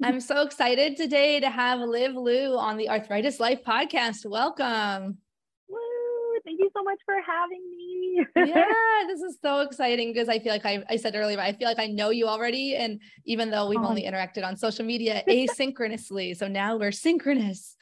I'm so excited today to have Liv Lou on the Arthritis Life podcast. Welcome. Woo! Thank you so much for having me. yeah, this is so exciting because I feel like I, I said earlier, I feel like I know you already. And even though we've oh. only interacted on social media asynchronously, so now we're synchronous.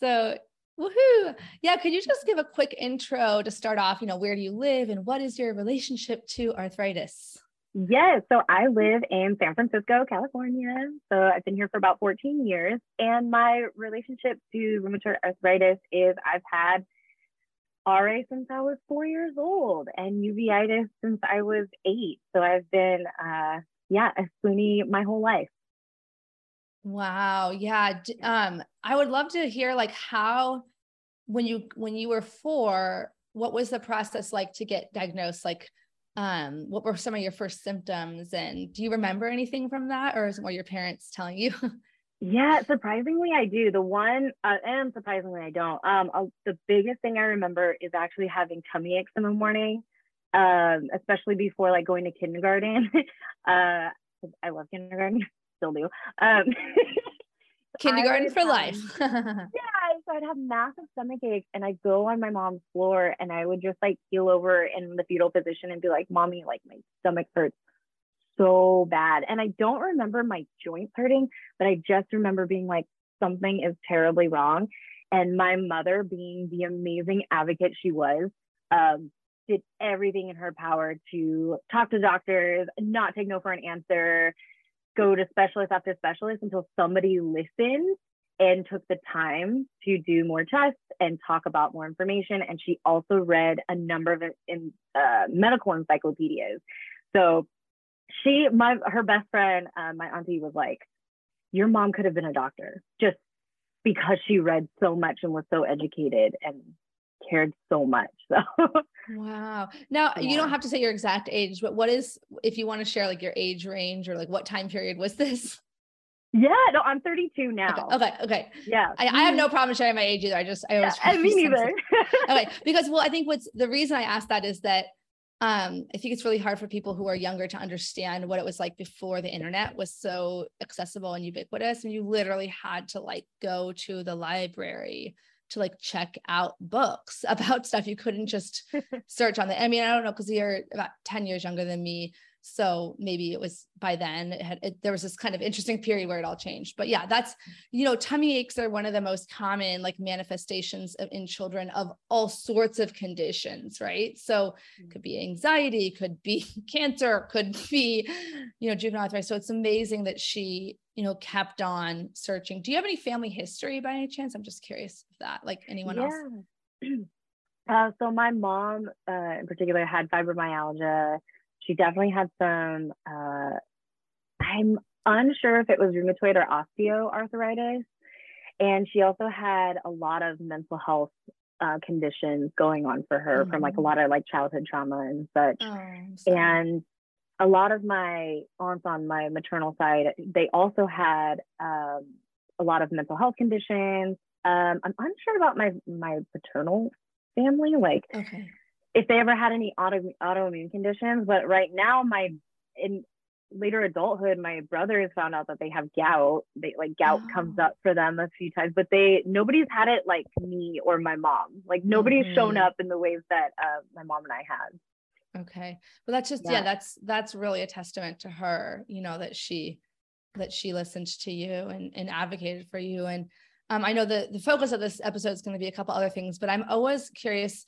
So Woohoo! Yeah, could you just give a quick intro to start off? You know, where do you live and what is your relationship to arthritis? Yes. So I live in San Francisco, California. So I've been here for about 14 years. And my relationship to rheumatoid arthritis is I've had RA since I was four years old and uveitis since I was eight. So I've been, uh, yeah, a spoonie my whole life. Wow. Yeah. Um, I would love to hear like how, when you, when you were four, what was the process like to get diagnosed? Like, um, what were some of your first symptoms and do you remember anything from that or is it what your parents telling you? Yeah surprisingly i do. The one uh, and surprisingly i don't. Um, uh, the biggest thing i remember is actually having tummy aches in the morning um, especially before like going to kindergarten. Uh, i love kindergarten still do. Um, kindergarten for life yeah so I'd have massive stomach aches and I'd go on my mom's floor and I would just like keel over in the fetal position and be like, Mommy, like my stomach hurts so bad. And I don't remember my joints hurting, but I just remember being like, something is terribly wrong. And my mother, being the amazing advocate she was, um, did everything in her power to talk to doctors, not take no for an answer, go to specialist after specialist until somebody listened and took the time to do more tests and talk about more information. And she also read a number of in, uh, medical encyclopedias. So she, my, her best friend, uh, my auntie was like, your mom could have been a doctor just because she read so much and was so educated and cared so much. So wow. Now yeah. you don't have to say your exact age, but what is if you want to share like your age range or like what time period was this? Yeah, no, I'm 32 now. Okay, okay. okay. Yeah. I, I, have no problem sharing my age either. I just I always yeah, me neither. okay. Because well, I think what's the reason I asked that is that um, I think it's really hard for people who are younger to understand what it was like before the internet was so accessible and ubiquitous. And you literally had to like go to the library to like check out books about stuff. You couldn't just search on the, I mean, I don't know, because you're about 10 years younger than me so maybe it was by then it had it, there was this kind of interesting period where it all changed. But yeah that's you know tummy aches are one of the most common like manifestations of, in children of all sorts of conditions right? So could be anxiety could be cancer could be you know juvenile arthritis. So it's amazing that she you know kept on searching. Do you have any family history by any chance? I'm just curious if that like anyone yeah. else uh, so my mom uh, in particular had fibromyalgia she definitely had some. Uh, I'm unsure if it was rheumatoid or osteoarthritis, and she also had a lot of mental health uh, conditions going on for her mm-hmm. from like a mm-hmm. lot of like childhood trauma and such. Oh, and a lot of my aunts on my maternal side, they also had um, a lot of mental health conditions. Um, I'm unsure about my my paternal family, like okay. If they ever had any auto autoimmune conditions. But right now, my in later adulthood, my brothers found out that they have gout. They like gout oh. comes up for them a few times, but they nobody's had it like me or my mom. Like nobody's mm-hmm. shown up in the ways that uh, my mom and I had. Okay. Well, that's just yeah. yeah, that's that's really a testament to her, you know, that she that she listened to you and, and advocated for you. And um, I know the the focus of this episode is going to be a couple other things, but I'm always curious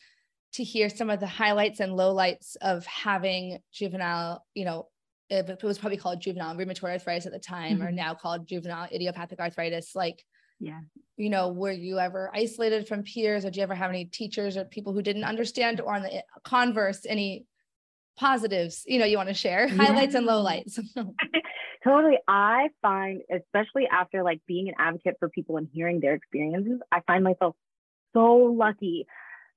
to hear some of the highlights and lowlights of having juvenile, you know, it was probably called juvenile rheumatoid arthritis at the time, mm-hmm. or now called juvenile idiopathic arthritis. Like, yeah, you know, were you ever isolated from peers, or do you ever have any teachers or people who didn't understand, or on the converse, any positives you know you want to share yeah. highlights and lowlights totally i find especially after like being an advocate for people and hearing their experiences i find myself so lucky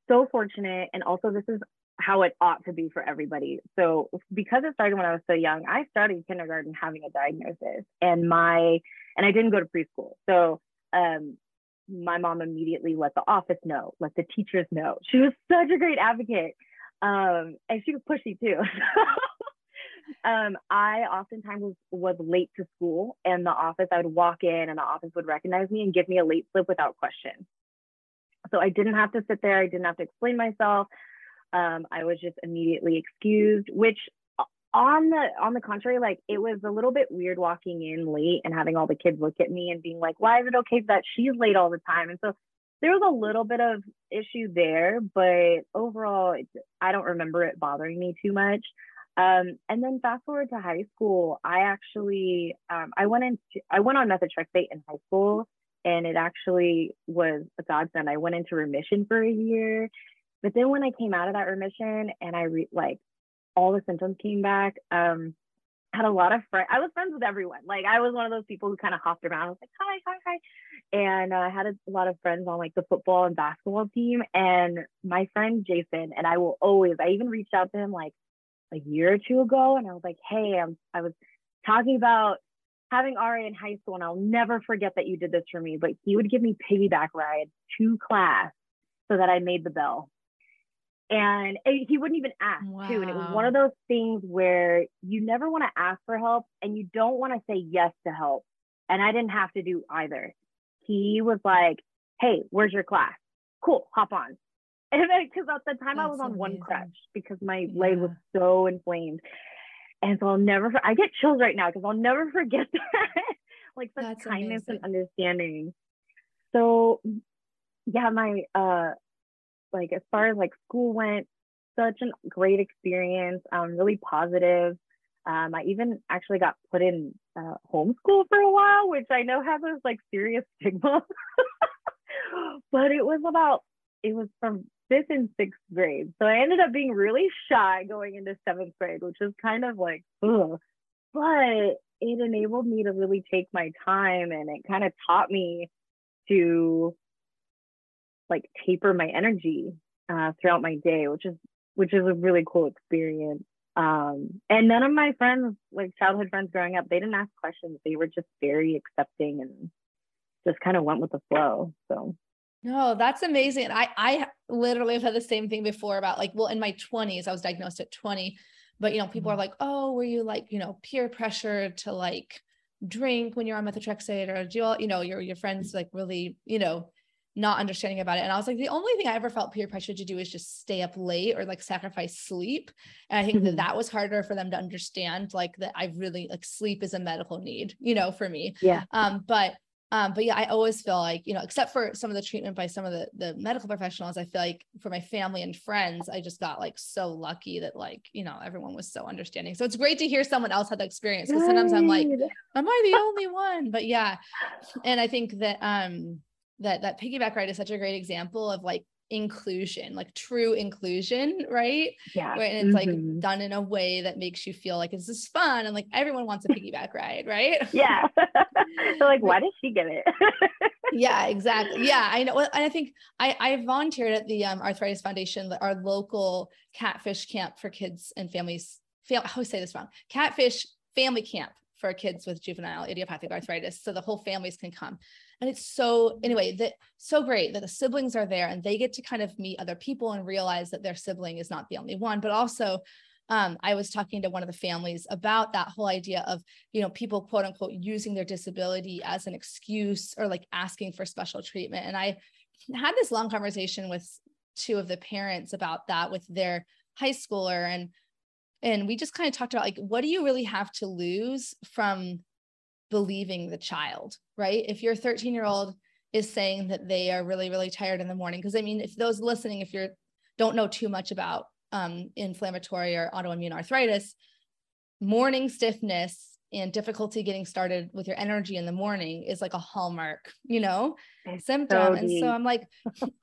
so fortunate and also this is how it ought to be for everybody. So because it started when I was so young, I started kindergarten having a diagnosis and my and I didn't go to preschool. So um my mom immediately let the office know, let the teachers know. She was such a great advocate. Um and she was pushy too. um I oftentimes was, was late to school and the office I would walk in and the office would recognize me and give me a late slip without question. So I didn't have to sit there, I didn't have to explain myself. Um, I was just immediately excused, which on the on the contrary, like it was a little bit weird walking in late and having all the kids look at me and being like, why is it okay that she's late all the time? And so there was a little bit of issue there, but overall, I don't remember it bothering me too much. Um, and then fast forward to high school, I actually um, I went into I went on methotrexate in high school, and it actually was a godsend. I went into remission for a year, but then when I came out of that remission and I re- like all the symptoms came back, um, had a lot of friends. I was friends with everyone. Like I was one of those people who kind of hopped around. I was like, hi, hi, hi. And uh, I had a, a lot of friends on like the football and basketball team. And my friend Jason, and I will always, I even reached out to him like a year or two ago. And I was like, hey, I'm, I was talking about having RA in high school and I'll never forget that you did this for me. But he would give me piggyback rides to class so that I made the bell and he wouldn't even ask wow. too and it was one of those things where you never want to ask for help and you don't want to say yes to help and i didn't have to do either he was like hey where's your class cool hop on and because at the time That's i was on amazing. one crutch because my yeah. leg was so inflamed and so i'll never i get chills right now because i'll never forget that like such That's kindness amazing. and understanding so yeah my uh like as far as like school went, such a great experience, um, really positive. Um, I even actually got put in uh, homeschool for a while, which I know has this like serious stigma. but it was about, it was from fifth and sixth grade. So I ended up being really shy going into seventh grade, which is kind of like, ugh. But it enabled me to really take my time and it kind of taught me to like taper my energy uh, throughout my day, which is which is a really cool experience. Um, and none of my friends, like childhood friends growing up, they didn't ask questions. They were just very accepting and just kind of went with the flow. So no, that's amazing. I I literally have had the same thing before about like, well, in my 20s, I was diagnosed at 20, but you know, people mm-hmm. are like, oh, were you like, you know, peer pressure to like drink when you're on methotrexate or do you all, you know, your your friends like really, you know, not understanding about it. And I was like, the only thing I ever felt peer pressure to do is just stay up late or like sacrifice sleep. And I think mm-hmm. that that was harder for them to understand, like that I really like sleep is a medical need, you know, for me. Yeah. Um, but um, but yeah, I always feel like, you know, except for some of the treatment by some of the the medical professionals, I feel like for my family and friends, I just got like so lucky that like, you know, everyone was so understanding. So it's great to hear someone else had the experience because sometimes I'm like, am I the only one? But yeah. And I think that um that that piggyback ride is such a great example of like inclusion, like true inclusion, right? Yeah. Right. And it's Mhm. like done in a way that makes you feel like this is fun and like everyone wants a piggyback ride, right? yeah. so like, why did she get it? yeah, exactly. Yeah, I know. Well, and I think I I volunteered at the um, Arthritis Foundation, our local catfish camp for kids and families. Fam- I always say this wrong. Catfish family camp for kids with juvenile idiopathic arthritis, so the whole families can come. And it's so anyway that so great that the siblings are there and they get to kind of meet other people and realize that their sibling is not the only one, but also um, I was talking to one of the families about that whole idea of, you know, people quote unquote using their disability as an excuse or like asking for special treatment. And I had this long conversation with two of the parents about that with their high schooler and and we just kind of talked about like what do you really have to lose from believing the child right? If your 13 year old is saying that they are really really tired in the morning because i mean if those listening if you're don't know too much about um, inflammatory or autoimmune arthritis morning stiffness and difficulty getting started with your energy in the morning is like a hallmark you know It's symptom. so and so i'm like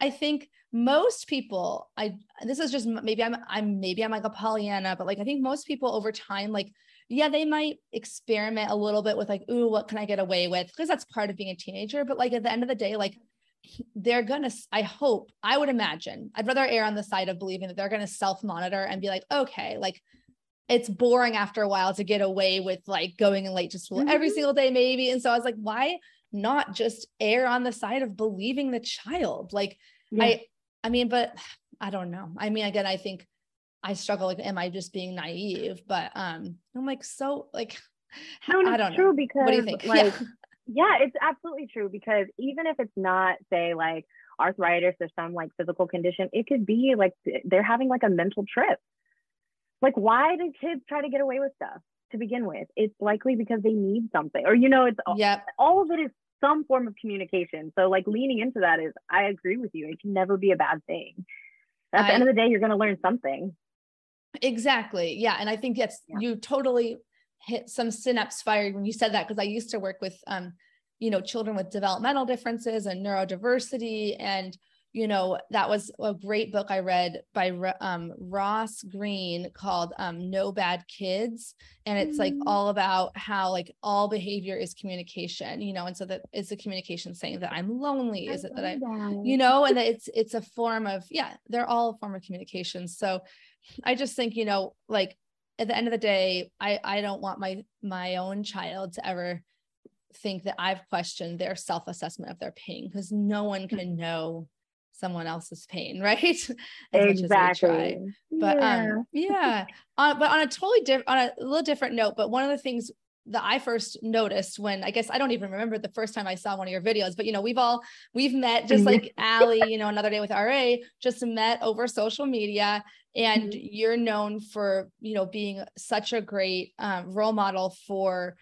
i think most people i this is just maybe i'm i'm maybe i'm like a pollyanna but like i think most people over time like yeah they might experiment a little bit with like ooh what can i get away with because that's part of being a teenager but like at the end of the day like they're gonna I hope i would imagine i'd rather err on the side of believing that they're gonna self monitor and be like okay like it's boring after a while to get away with like going late to school every Mhm. single day maybe and so i was like why not just err on the side of believing the child like Yeah. i i mean but i don't know i mean again i think i struggle like am i just being naive but um i'm like so like no, i don't true know because what do you think like yeah yeah, it's absolutely true because even if it's not say like arthritis or some like physical condition, it could be like they're having like a mental trip. Like why do kids try to get away with stuff to begin with? It's likely because they need something or you know it's all, yep all of it is some form of communication. So like leaning into that is I agree with you. It can never be a bad thing. At the I- end of the day, you're going to learn something. Exactly. Yeah. And I think that's Yeah. you totally hit some synapse fired when you said that because I used to work with um, you know, children with developmental differences and neurodiversity. And, you know, that was a great book I read by um, Ross Greene called um, No Bad Kids. And it's like Mm. all about how like all behavior is communication, you know, and so that is the communication saying that I'm lonely. Is it that I, you know and that it's it's a form of yeah they're all a form of communication so i just think you know like at the end of the day i i don't want my my own child to ever think that i've questioned their self-assessment of their pain because no one can know someone else's pain right as much as we try exactly. but Yeah. um yeah uh, but on a totally different on a little different note but one of the things that i first noticed when i guess i don't even remember the first time i saw one of your videos but you know we've all we've met just Mhm. like Allie, you know another day with ra just met over social media and Mhm. you're known for you know being such a great um, role model for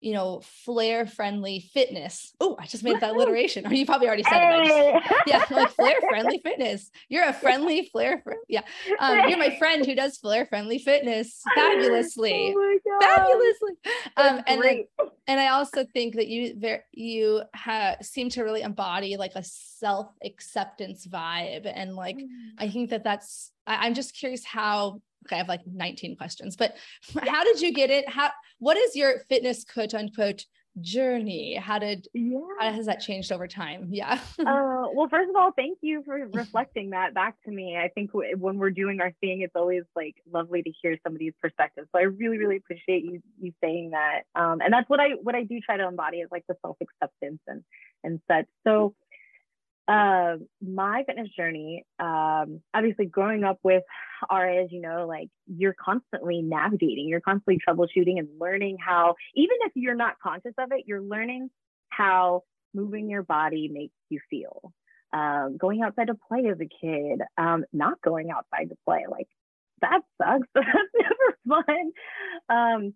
you know flare friendly fitness. Oh i just made that alliteration or you probably already said it just- yeah like flare friendly fitness. You're a friendly flare fr- yeah. Um, you're my friend who does flare friendly fitness fabulously. Oh my God. fabulously. Um and then and i also think that you you have seem to really embody like a self-acceptance vibe and like i think that that's I, i'm just curious how okay i have like 19 questions but how did you get it how what is your fitness quote unquote journey how did yeah. how has that changed over time yeah Uh, well, first of all, thank you for reflecting that back to me. I think w- when we're doing our thing, it's always like lovely to hear somebody's perspective. So I really, really appreciate you you saying that. Um, and that's what I what I do try to embody is like the self acceptance and and such. So uh, my fitness journey, um, obviously growing up with RA, as you know, like you're constantly navigating, you're constantly troubleshooting and learning how, even if you're not conscious of it, you're learning how moving your body makes you feel. Um, going outside to play as a kid, um, not going outside to play, like that sucks. That's never fun. Um,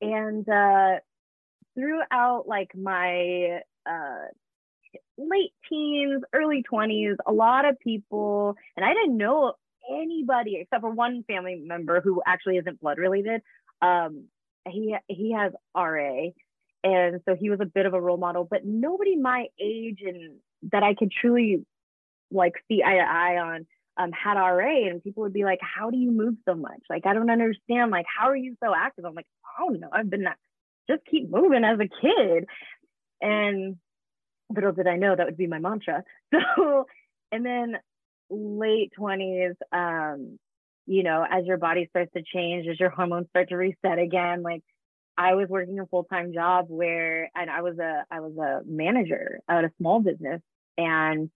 and uh, throughout like my uh, late teens, early 20s, a lot of people, and I didn't know anybody except for one family member who actually isn't blood related. Um, he he has RA, and so he was a bit of a role model, but nobody my age and that I could truly like see eye to eye on um, had RA and people would be like, how do you move so much? Like, I don't understand. Like, how are you so active? I'm like, I don't know. I've been that, just keep moving as a kid. And little did I know that would be my mantra. So, and then late 20s, um, you know, as your body starts to change, as your hormones start to reset again, like I was working a full-time job where and I was a I was a manager at a small business and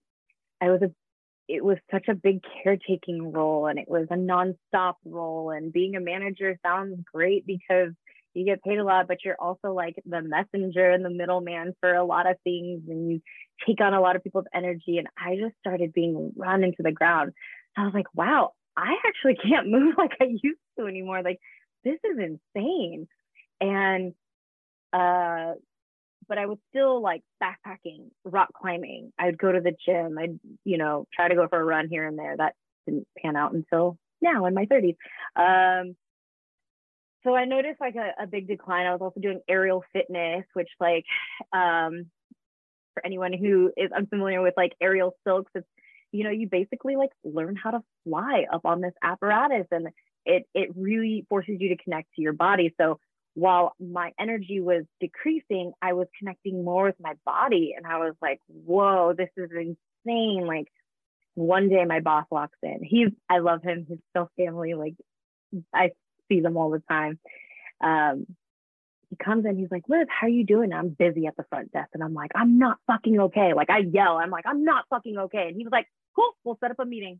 I was a it was such a big caretaking role and it was a nonstop role and being a manager sounds great because you get paid a lot but you're also like the messenger and the middleman for a lot of things and you take on a lot of people's energy and I just started being run into the ground. I was like, wow, I actually can't move like I used to anymore. Like this is insane. And uh but I was still like backpacking, rock climbing. I'd go to the gym. I'd, you know, try to go for a run here and there. That didn't pan out until now in my 30s. Um, so I noticed like a, a, big decline. I was also doing aerial fitness, which like um, for anyone who is unfamiliar with like aerial silks, it's you know you basically like learn how to fly up on this apparatus, and it it really forces you to connect to your body. So while my energy was decreasing, I was connecting more with my body. And I was like, whoa, this is insane. Like one day my boss walks in. He's, I love him. He's still family. Like I see them all the time. Um, he comes in, he's like, Liz, how are you doing? I'm busy at the front desk. And I'm like, I'm not fucking okay. Like I yell, I'm like, I'm not fucking okay. And he was like, cool, we'll set up a meeting.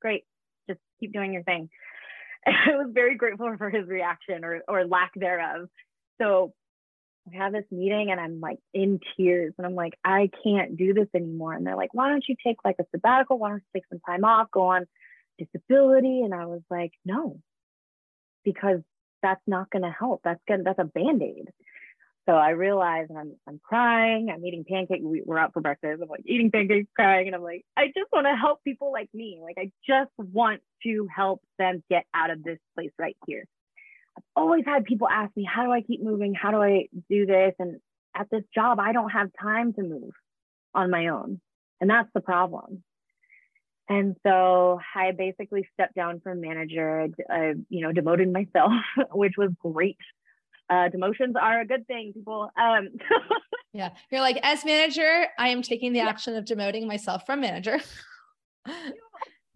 Great. Just keep doing your thing. I was very grateful for his reaction or, or lack thereof. So we have this meeting and I'm like in tears and I'm like, I can't do this anymore. And they're like, why don't you take like a sabbatical? Why don't you take some time off, go on disability? And I was like, no, because that's not going to help. That's to, that's a band-aid. So I realized and I'm, I'm crying, I'm eating pancakes. We, we're out for breakfast. I'm like eating pancakes, crying. And I'm like, I just want to help people like me. Like, I just want to help them get out of this place right here. I've always had people ask me, how do I keep moving? How do I do this? And at this job, I don't have time to move on my own. And that's the problem. And so I basically stepped down from manager, uh, you know, demoted myself, which was great uh, demotions are a good thing, people. Um, yeah, you're like, as manager, I am taking the yeah. action of demoting myself from manager.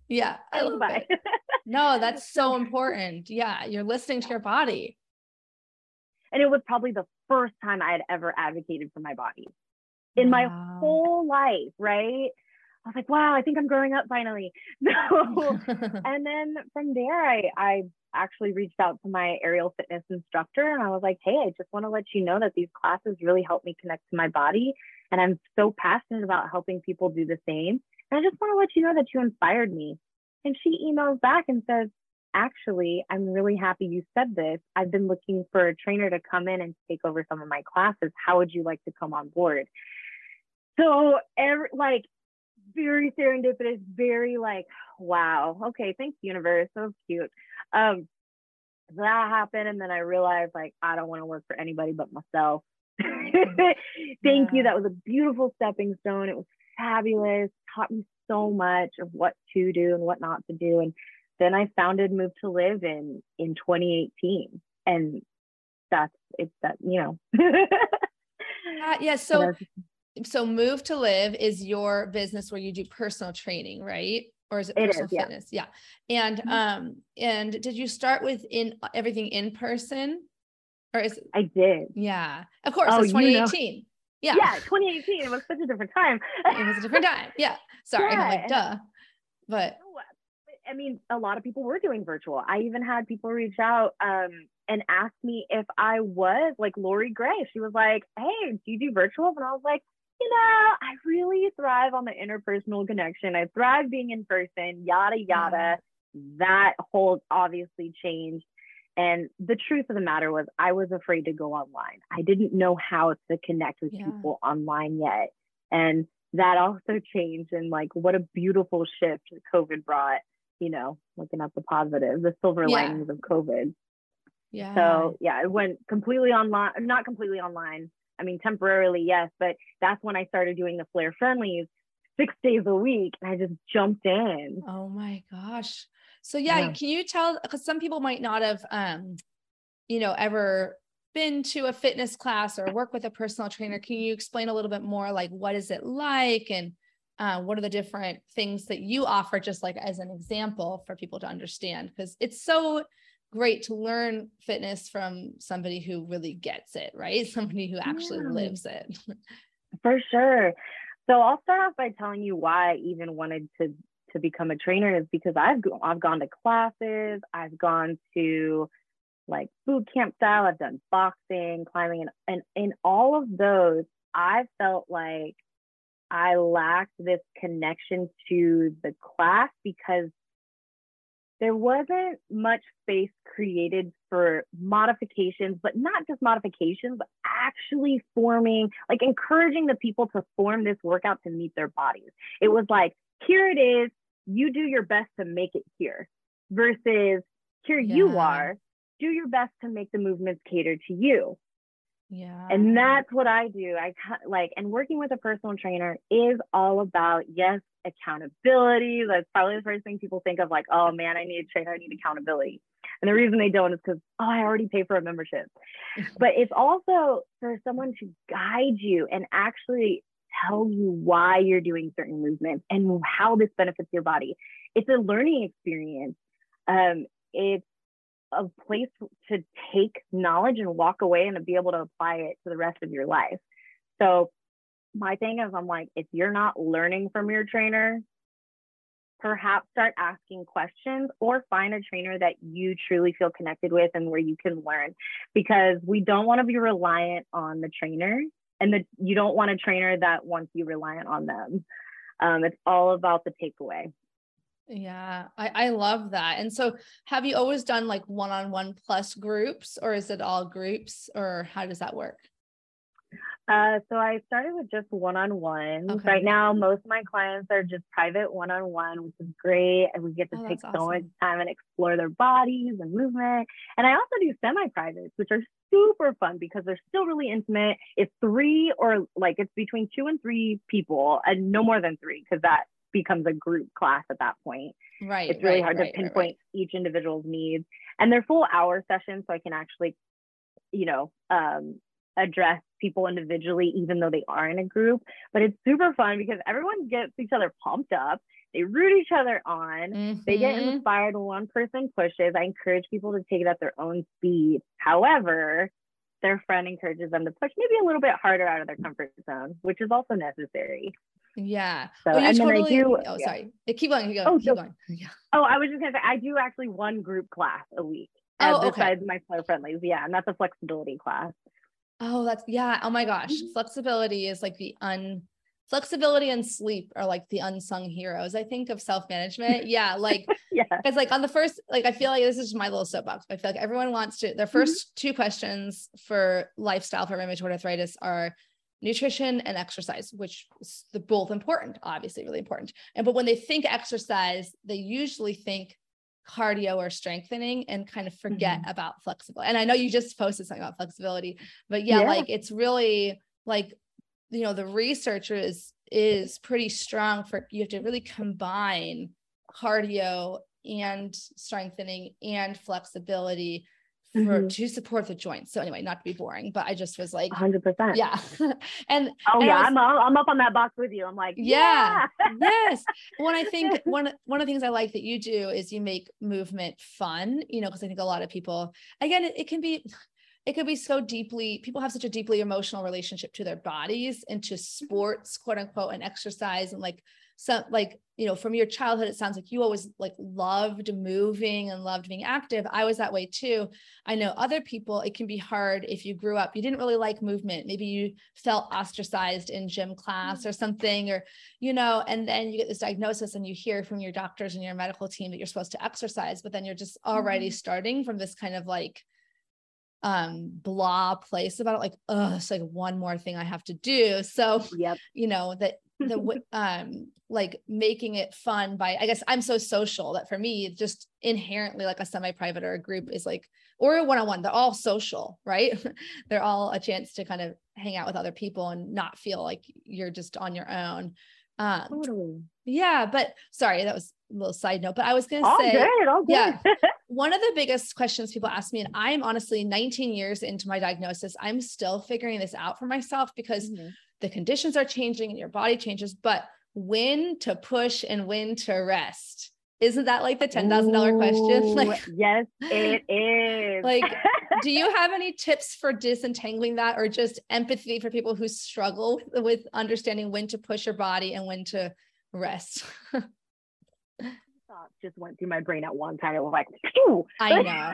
yeah, I love it. No, that's so important. Yeah, you're listening to your body. And it was probably the first time I had ever advocated for my body in wow. my whole life, right? I was like, wow, I think I'm growing up finally. So, and then from there, I, I actually reached out to my aerial fitness instructor and I was like, hey, I just want to let you know that these classes really help me connect to my body. And I'm so passionate about helping people do the same. And I just want to let you know that you inspired me. And she emails back and says, actually, I'm really happy you said this. I've been looking for a trainer to come in and take over some of my classes. How would you like to come on board? So, every, like, very serendipitous, very like, wow, okay, thanks, universe. So cute. Um, that happened. And then I realized like, I don't want to work for anybody but myself. Thank yeah. you. That was a beautiful stepping stone. It was fabulous, taught me so much of what to do and what not to do. And then I founded Move to Live in in 2018. And that's it's that, you know. uh, yeah. So so move to live is your business where you do personal training right or is it personal it is, fitness yeah, yeah. and mm-hmm. um and did you start with in everything in person or is it, i did yeah of course oh, it's 2018 you know. yeah yeah 2018 it was such a different time it was a different time yeah sorry yeah. like duh but I mean, a lot of people were doing virtual. I even had people reach out um, and ask me if I was like Lori Gray. She was like, "Hey, do you do virtual?" And I was like, you know, I really thrive on the interpersonal connection. I thrive being in person, yada, yada. Mm. That whole obviously changed. And the truth of the matter was, I was afraid to go online. I didn't know how to connect with yeah. people online yet. And that also changed. And like, what a beautiful shift COVID brought, you know, looking at the positive, the silver yeah. linings of COVID. Yeah. So, yeah, it went completely online, not completely online, I mean, temporarily, yes, but that's when I started doing the Flare friendlies six days a week. And I just jumped in. Oh my gosh. So yeah, yeah. can you tell because some people might not have um, you know, ever been to a fitness class or work with a personal trainer. Can you explain a little bit more like what is it like and uh, what are the different things that you offer just like as an example for people to understand because it's so great to learn fitness from somebody who really gets it right? Somebody who actually yeah. lives it. For sure. So i'll start off by telling you why i even wanted to to become a trainer is because i've i've gone to classes. I've gone to like boot camp style. I've done boxing climbing and, and in all of those i felt like i lacked this connection to the class because there wasn't much space created for modifications, but not just modifications, but actually forming, like encouraging the people to form this workout to meet their bodies. It was like, here it is, you do your best to make it here, versus here yeah. you are, do your best to make the movements cater to you. Yeah. And that's what I do. I like, and working with a personal trainer is all about, yes, accountability. That's probably the first thing people think of, like, oh man, I need a trainer, I need accountability. And the reason they don't is because, oh, I already pay for a membership. but it's also for someone to guide you and actually tell you why you're doing certain movements and how this benefits your body. It's a learning experience. Um, it's a place to take knowledge and walk away and be able to apply it to the rest of your life. So my thing is I'm like, if you're not learning from your trainer, perhaps start asking questions or find a trainer that you truly feel connected with and where you can learn because we don't want to be reliant on the trainer and that you don't want a trainer that wants you reliant on them. Um, it's all about the takeaway. Yeah, I, I love that. And so have you always done like one-on-one plus groups or is it all groups or how does that work? Uh, so I started with just one-on-one. Right now, most of my clients are just private one-on-one, which is great. And we get to oh, take so much time and explore their bodies and movement. And I also do semi-privates, which are super fun because they're still really intimate. It's three or like it's between two and three people and no more than three because that becomes a group class at that point. Right. It's really right, hard right, to pinpoint right, each individual's needs. And they're full hour sessions, so I can actually, you know, um, address people individually, even though they are in a group. But it's super fun because everyone gets each other pumped up. They root each other on. Mm-hmm. They get mm-hmm. inspired when one person pushes. I encourage people to take it at their own speed. However, their friend encourages them to push maybe a little bit harder out of their comfort zone, which is also necessary. Yeah. So, oh, and totally, then I do. Oh, yeah. sorry. Keep going. Keep going. Oh, keep so, going. Yeah. Oh, I was just gonna say I do actually one group class a week. Oh, okay. Besides my flow friendlies, yeah, and that's a flexibility class. Oh, that's yeah. Oh my gosh, mm-hmm. flexibility is like the un flexibility and sleep are like the unsung heroes i think of self-management yeah like yeah it's like on the first like i feel like this is my little soapbox i feel like everyone wants to their 1st mm-hmm. two questions for lifestyle for rheumatoid arthritis are nutrition and exercise, which is the both important, obviously really important. And but when they think exercise, they usually think cardio or strengthening and kind of forget mm-hmm. about flexibility. And I know you just posted something about flexibility, but yeah, yeah, like it's really like you know the research is is pretty strong for you have to really combine cardio and strengthening and flexibility for mm-hmm. to support the joints. So anyway, not to be boring, but I just was like 100%. Yeah. and Oh and yeah, was, I'm I'm up on that box with you. I'm like, yeah. yeah. yes. When I think one one of the things I like that you do is you make movement fun, you know, because I think a lot of people again it, it can be it could be so deeply people have such a deeply emotional relationship to their bodies and to sports quote unquote and exercise and like some like you know from your childhood it sounds like you always like loved moving and loved being active. I was that way too. I know other people it can be hard if you grew up you didn't really like movement. Maybe you felt ostracized in gym class or something or you know and then you get this diagnosis and you hear from your doctors and your medical team that you're supposed to exercise but then you're just already mm-hmm. starting from this kind of like um blah place about it like oh it's like one more thing i have to do. So yep. you know that the um like making it fun by i guess i'm so social that for me just inherently like a semi-private or a group is like or a one-on-one they're all social right they're all a chance to kind of hang out with other people and not feel like you're just on your own Um, Totally. yeah, but sorry, that was a little side note. But I was gonna All say, good. All good. yeah. one of the biggest questions people ask me, and I'm honestly 19 years into my diagnosis, I'm still figuring this out for myself because Mhm. The conditions are changing and your body changes, but when to push and when to rest. Isn't that like the $10,000 question? Like, yes, it is. Like, do you have any tips for disentangling that or just empathy for people who struggle with, understanding when to push your body and when to rest? thoughts just went through my brain at one time. It was like, phew. I know.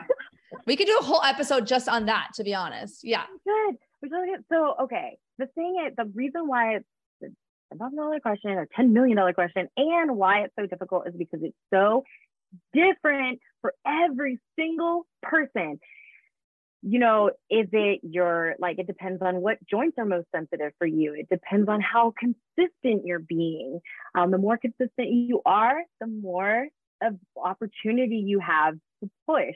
We could do a whole episode just on that, to be honest. Yeah. good. We're really good. So, okay. The thing is, the reason why it's a $10,000 question or $10 million question and why it's so difficult is because it's so different for every single person. You know, is it your, like, it depends on what joints are most sensitive for you. It depends on how consistent you're being. Um, the more consistent you are, the more of opportunity you have to push.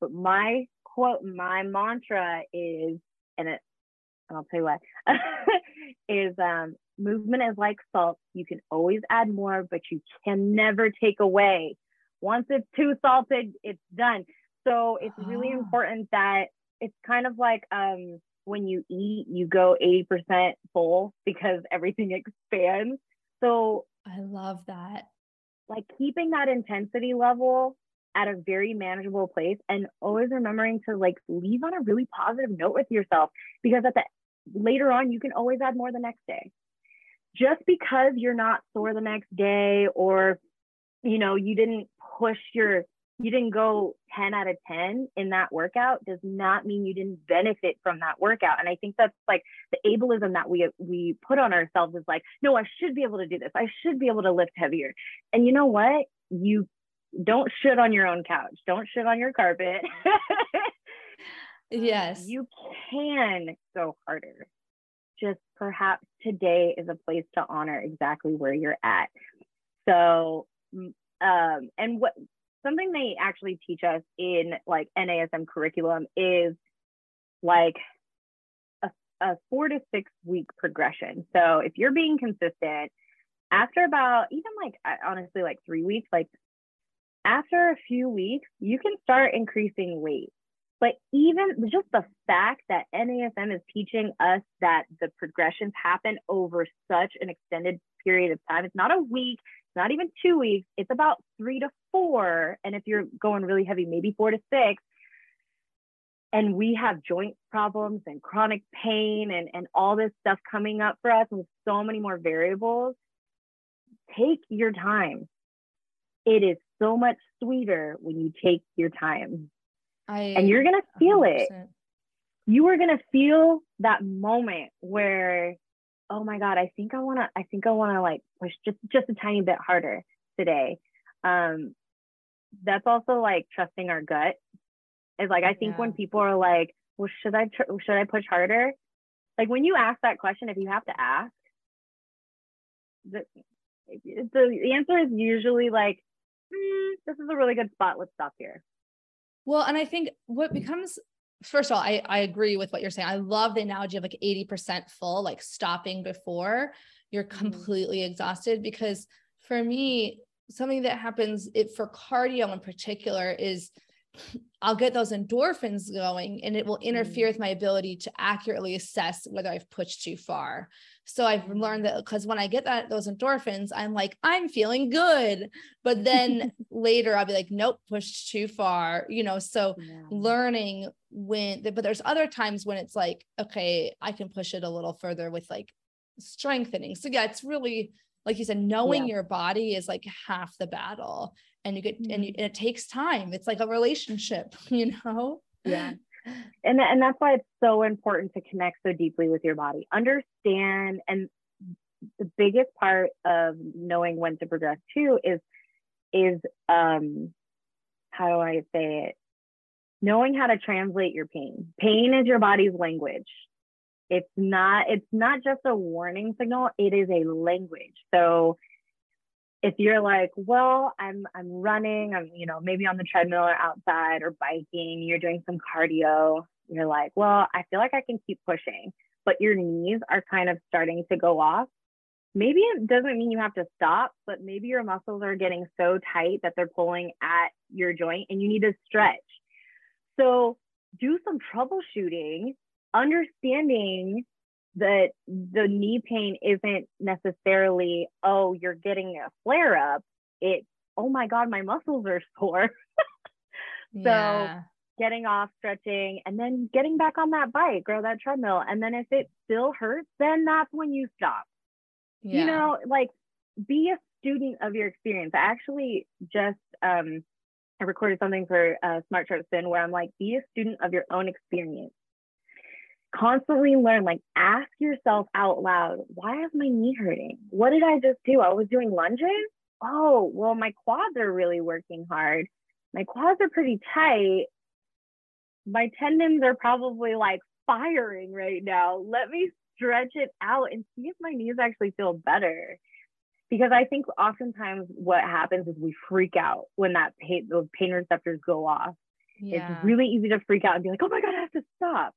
But my quote, my mantra is, and it, and I'll tell you what, is um, movement is like salt. You can always add more, but you can never take away. Once it's too salted, it's done. So it's really Ah. important that it's kind of like um, when you eat, you go 80% full because everything expands. So I love that. like keeping that intensity level at a very manageable place and always remembering to like leave on a really positive note with yourself because at the later on you can always add more the next day. Just because you're not sore the next day or you know you didn't push your you didn't go 10 out of 10 in that workout does not mean you didn't benefit from that workout. And i think that's like the ableism that we we put on ourselves is like no i should be able to do this. I should be able to lift heavier. And you know what? You don't shit on your own couch. Don't shit on your carpet Yes. you can go harder just perhaps today is a place to honor exactly where you're at so um and what something they actually teach us in like NASM curriculum is like a, a four to six week progression. So if you're being consistent, after about even like honestly like three weeks, like after a few weeks, you can start increasing weight. But even just the fact that NASM is teaching us that the progressions happen over such an extended period of time, it's not a week, it's not even two weeks, it's about three to four. And if you're going really heavy, maybe four to six. And we have joint problems and chronic pain and, and all this stuff coming up for us and so many more variables. Take your time. It is so much sweeter when you take your time I and you're going to feel it. 100%. you are going to feel that moment where oh my god i think i want to i think i want to like push just just a tiny bit harder today. Um that's also like trusting our gut. Is like i think when people are like well should i tr- should i push harder? Like when you ask that question if you have to ask the the, the answer is usually like "Mm, this is a really good spot. Let's stop here Well, and I think what becomes first of all, I, I agree with what you're saying. I love the analogy of like 80% full, like stopping before you're Mhm. completely exhausted. Because for me, something that happens it for cardio in particular is I'll get those endorphins going and it will interfere mm. with my ability to accurately assess whether I've pushed too far. So I've mm. learned that because when I get that those endorphins, I'm like, I'm feeling good. But then later I'll be like, nope, pushed too far, you know. So learning when but there's other times when it's like, okay, I can push it a little further with like strengthening. So yeah, it's really like you said, knowing your body is like half the battle. And you get and, you, and it takes time. It's like a relationship, you know? Yeah. and and that's why it's so important to connect so deeply with your body understand and the biggest part of knowing when to progress too is is um how do i say it knowing how to translate your pain pain is your body's language it's not it's not just a warning signal it is a language so if you're like, well, I'm I'm running, I'm you know maybe on the treadmill or outside or biking, you're doing some cardio, you're like, well, I feel like I can keep pushing, but your knees are kind of starting to go off. maybe it doesn't mean you have to stop, but maybe your muscles are getting so tight that they're pulling at your joint and you need to stretch. So do some troubleshooting, understanding that the knee pain isn't necessarily, oh, you're getting a flare up. It's, oh my God, my muscles are sore. so yeah. getting off, stretching, and then getting back on that bike or that treadmill. And then if it still hurts, then that's when you stop. Yeah. You know, like be a student of your experience. I actually just um I recorded something for uh, Smart Chart Spin where I'm like, be a student of your own experience. Constantly learn, like ask yourself out loud, why is my knee hurting? What did I just do? I was doing lunges. Oh, well, my quads are really working hard. My quads are pretty tight. My tendons are probably like firing right now. Let me stretch it out and see if my knees actually feel better. Because I think oftentimes what happens is we freak out when that pain, those pain receptors go off. Yeah. It's really easy to freak out and be like, oh my God, I have to stop.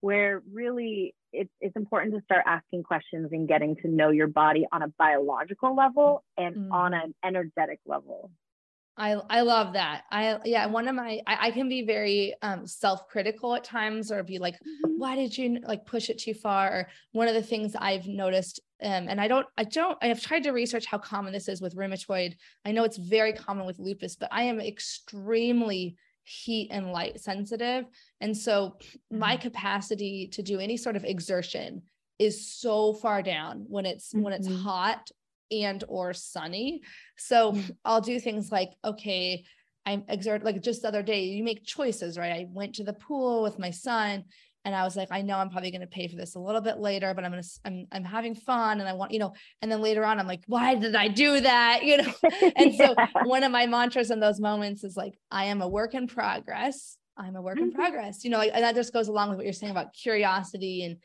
Where really it's, it's important to start asking questions and getting to know your body on a biological level and mm. on an energetic level. I I love that. I yeah, one of my I, I can be very um self-critical at times or be like, mm-hmm. why did you like push it too far? Or one of the things I've noticed, um, and I don't I don't I have tried to research how common this is with rheumatoid. I know it's very common with lupus, but I am extremely heat and light sensitive. And so my mm-hmm. capacity to do any sort of exertion is so far down when it's mm-hmm. when it's mm-hmm. hot and or sunny. So mm. I'll do things like, okay, I'm exert like just the other day, you make choices, right? I went to the pool with my son and I was like, I know I'm probably going to pay for this a little bit later, but I'm going to, I'm, I'm having fun and I want, you know, and then later on, I'm like, why did I do that? You know? And so yeah. one of my mantras in those moments is like, I am a work in progress. I'm a work in mm-hmm. progress, you know, like, and that just goes along with what you're saying about curiosity. And,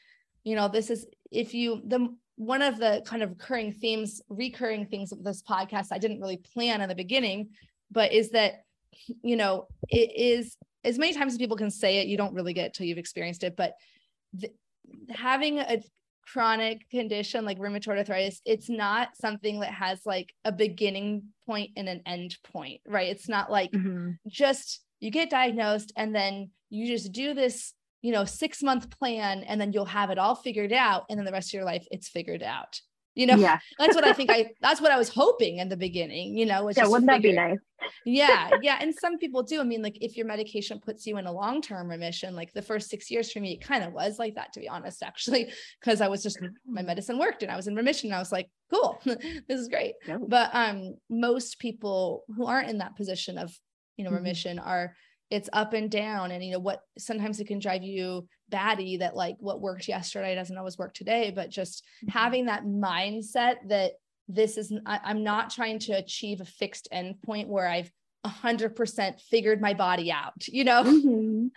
you know, this is, if you, the one of the kind of recurring themes, recurring things of this podcast, I didn't really plan in the beginning, but is that, you know, it is as many times as people can say it, you don't really get it till you've experienced it. But th- having a chronic condition like rheumatoid arthritis, it's not something that has like a beginning point and an end point, right? It's not like mm-hmm. just you get diagnosed and then you just do this you know, six month plan and then you'll have it all figured out. And then the rest of your life, it's figured out. You know, yeah. that's what I think I, that's what I was hoping in the beginning, you know, yeah, wouldn't that be nice? yeah. Yeah. And some people do. I mean, like if your medication puts you in a long-term remission, like the first six years for me, it kind of was like that, to be honest, actually, because I was just, my medicine worked and I was in remission. And I was like, cool, this is great. But um, most people who aren't in that position of, you know, mm-hmm. remission mm-hmm. are, it's up and down and you know what sometimes it can drive you batty that like what worked yesterday doesn't always work today but just mm-hmm. having that mindset that this is I, i'm not trying to achieve a fixed endpoint where i've 100% figured my body out you know mm-hmm.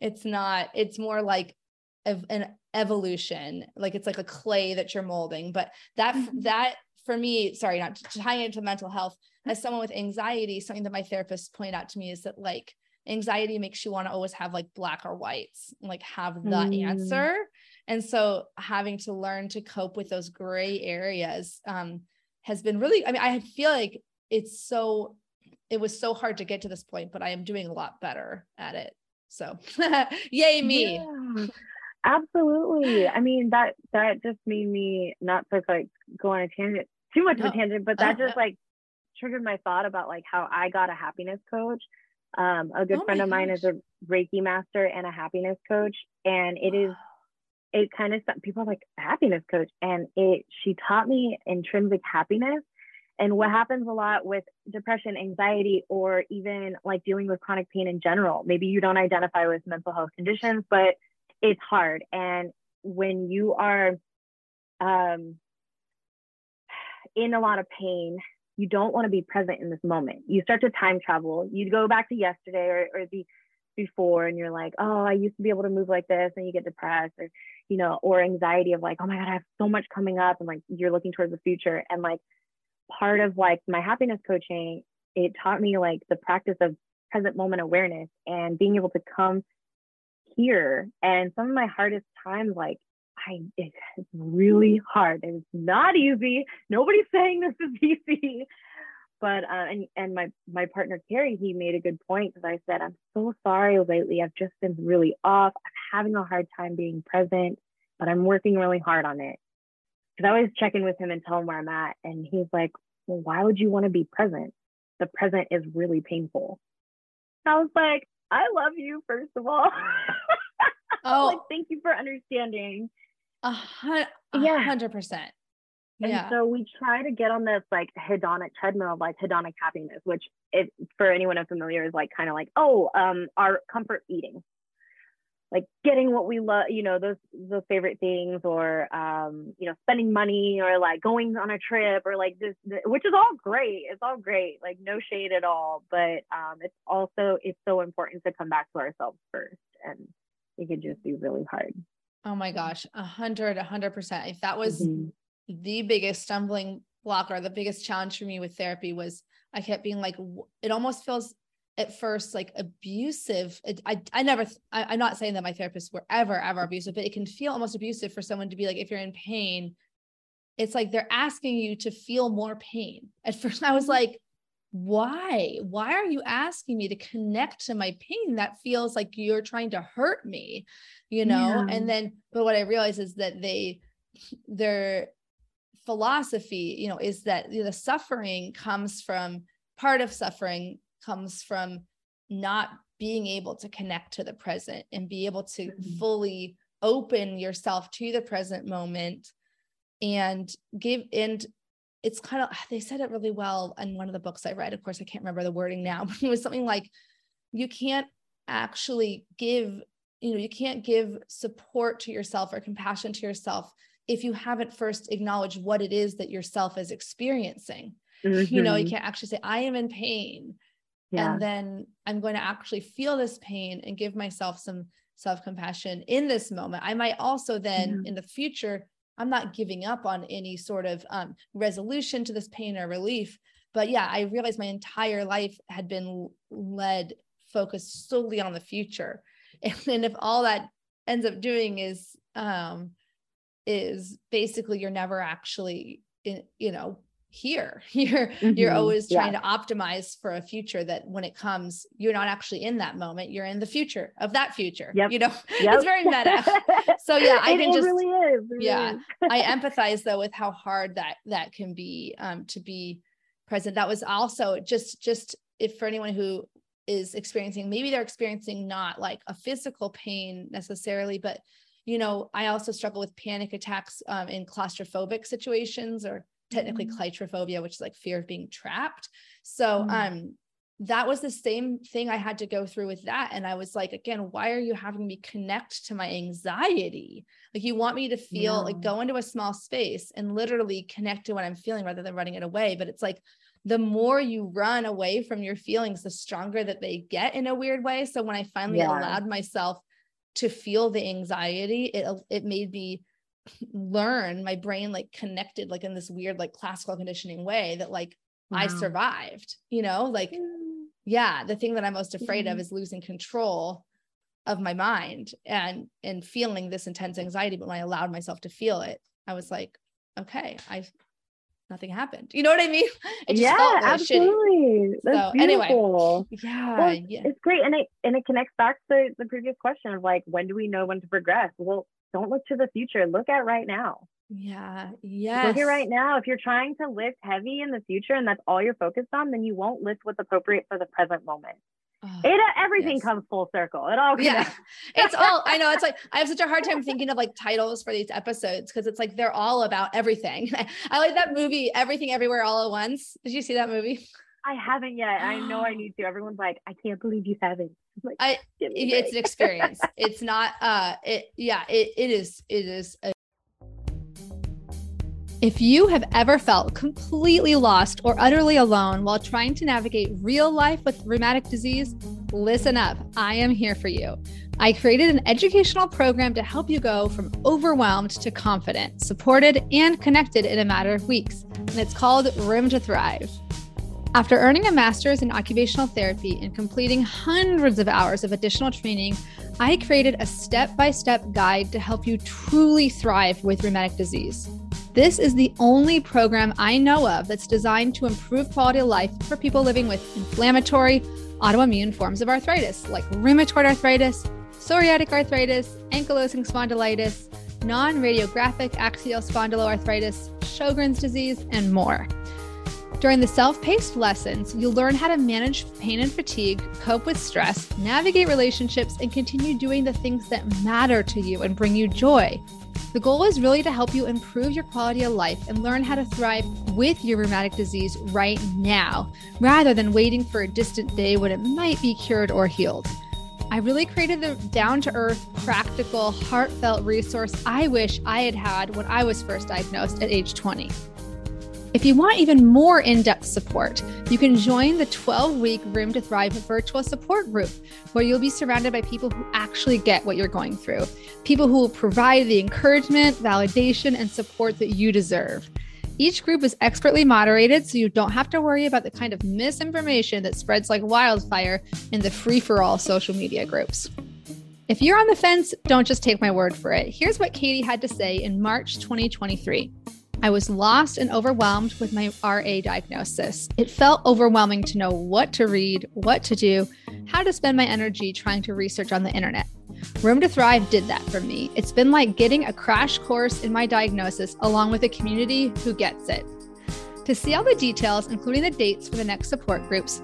it's not it's more like an evolution like it's like a clay that you're molding but that mm-hmm. that for me sorry not tying into mental health as someone with anxiety something that my therapist pointed out to me is that like anxiety makes you want to always have like black or whites, like have the mm. answer. And so having to learn to cope with those gray areas um, has been really, I mean, I feel like it's so, it was so hard to get to this point, but I am doing a lot better at it. So yay me. Yeah, absolutely. I mean, that, that just made me not to like go on a tangent, too much no. of a tangent, but that uh, just like triggered my thought about like how I got a happiness coach um, a good oh friend of mine gosh. is a Reiki master and a happiness coach, and it is it kind of people are like happiness coach, and it she taught me intrinsic happiness. And what happens a lot with depression, anxiety, or even like dealing with chronic pain in general, maybe you don't identify with mental health conditions, but it's hard. And when you are um, in a lot of pain you don't want to be present in this moment. You start to time travel. You go back to yesterday or, or the before and you're like, oh, I used to be able to move like this, and you get depressed or, you know, or anxiety of like, oh my God, I have so much coming up. And like you're looking towards the future. And like part of like my happiness coaching, it taught me like the practice of present moment awareness and being able to come here. And some of my hardest times, like I it's really hard. It's not easy. Nobody's saying this is easy. But uh, and and my my partner Carrie, he made a good point because I said, I'm so sorry lately. I've just been really off. I'm having a hard time being present, but I'm working really hard on it. Because I always check in with him and tell him where I'm at. And he's like, Well, why would you want to be present? The present is really painful. I was like, I love you, first of all. Oh, like, thank you for understanding. A hundred yeah, hundred percent. And yeah. so we try to get on this like hedonic treadmill of like hedonic happiness, which if for anyone unfamiliar is like kind of like, oh, um, our comfort eating. Like getting what we love, you know, those those favorite things, or um, you know, spending money, or like going on a trip, or like this, this, which is all great. It's all great, like no shade at all. But um, it's also it's so important to come back to ourselves first, and it can just be really hard. Oh my gosh, a hundred, a hundred percent. If that was mm-hmm the biggest stumbling block or the biggest challenge for me with therapy was I kept being like, it almost feels at first like abusive. It, I I never I, am not saying that my therapists were ever ever abusive, but it can feel almost abusive for someone to be like, if you're in pain, it's like they're asking you to feel more pain. At first, I was mm-hmm. like, why? Why are you asking me to connect to my pain? That feels like you're trying to hurt me, you know? Yeah. And then, but what I realized is that they they're philosophy you know is that the suffering comes from part of suffering comes from not being able to connect to the present and be able to mm-hmm. fully open yourself to the present moment and give and it's kind of they said it really well in one of the books i read of course i can't remember the wording now but it was something like you can't actually give you know you can't give support to yourself or compassion to yourself if you haven't first acknowledged what it is that yourself is experiencing. Mm-hmm. You know, you mm-hmm. can't actually say, I am in pain. Yeah. And then I'm going to actually feel this pain and give myself some self compassion in this moment. I might also then mm-hmm. in the future, I'm not giving up on any sort of um, resolution to this pain or relief. But yeah, I realized my entire life had been led focused solely on the future. And, if all that ends up doing is um, is basically you're never actually in, you know here you're mm-hmm. you're always trying yeah. to optimize for a future that when it comes you're not actually in that moment you're in the future of that future yep. you know yep. it's very meta so yeah i can just really is. It yeah is. i empathize though with how hard that that can be um to be present that was also just just if for anyone who is experiencing maybe they're experiencing not like a physical pain necessarily but you know, I also struggle with panic attacks um, in claustrophobic situations or technically mm-hmm. claustrophobia, which is like fear of being trapped. So, mm-hmm. um, that was the same thing I had to go through with that. And I was like, again, why are you having me connect to my anxiety? Like, you want me to feel yeah. like go into a small space and literally connect to what I'm feeling rather than running it away. But it's like, the more you run away from your feelings, the stronger that they get in a weird way. So when I finally yeah. allowed myself to feel the anxiety it it made me learn my brain like connected like in this weird like classical conditioning way that like wow. i survived you know like yeah the thing that i'm most afraid mm-hmm. of is losing control of my mind and and feeling this intense anxiety but when i allowed myself to feel it i was like okay i nothing happened. You know what I mean? Yeah, absolutely. That's so beautiful. anyway, yeah, well, yeah, it's great, and it and it connects back to the previous question of like, when do we know when to progress? Well, don't look to the future. Look at right now. Yeah. Yes. Look at right now. If you're trying to lift heavy in the future and that's all you're focused on, then you won't lift what's appropriate for the present moment. Oh, it uh, everything yes. comes full circle. It all connects. yeah. It's all I know. It's like I have such a hard time thinking of like titles for these episodes because it's like they're all about everything. I like that movie, Everything Everywhere All at Once. Did you see that movie? I haven't yet. I know I need to. Everyone's like, I can't believe you haven't. Like, I it's an experience. it's not uh it yeah, it it is it is a if you have ever felt completely lost or utterly alone while trying to navigate real life with rheumatic disease, listen up. I am here for you. I created an educational program to help you go from overwhelmed to confident, supported, and connected in a matter of weeks. And it's called Room to Thrive. After earning a master's in occupational therapy and completing hundreds of hours of additional training, I created a step by step guide to help you truly thrive with rheumatic disease. This is the only program I know of that's designed to improve quality of life for people living with inflammatory, autoimmune forms of arthritis like rheumatoid arthritis, psoriatic arthritis, ankylosing spondylitis, non radiographic axial spondyloarthritis, Sjogren's disease, and more. During the self paced lessons, you'll learn how to manage pain and fatigue, cope with stress, navigate relationships, and continue doing the things that matter to you and bring you joy. The goal is really to help you improve your quality of life and learn how to thrive with your rheumatic disease right now, rather than waiting for a distant day when it might be cured or healed. I really created the down to earth, practical, heartfelt resource I wish I had had when I was first diagnosed at age 20. If you want even more in depth support, you can join the 12 week Room to Thrive virtual support group, where you'll be surrounded by people who actually get what you're going through, people who will provide the encouragement, validation, and support that you deserve. Each group is expertly moderated, so you don't have to worry about the kind of misinformation that spreads like wildfire in the free for all social media groups. If you're on the fence, don't just take my word for it. Here's what Katie had to say in March 2023. I was lost and overwhelmed with my RA diagnosis. It felt overwhelming to know what to read, what to do, how to spend my energy trying to research on the internet. Room to Thrive did that for me. It's been like getting a crash course in my diagnosis along with a community who gets it. To see all the details, including the dates for the next support groups,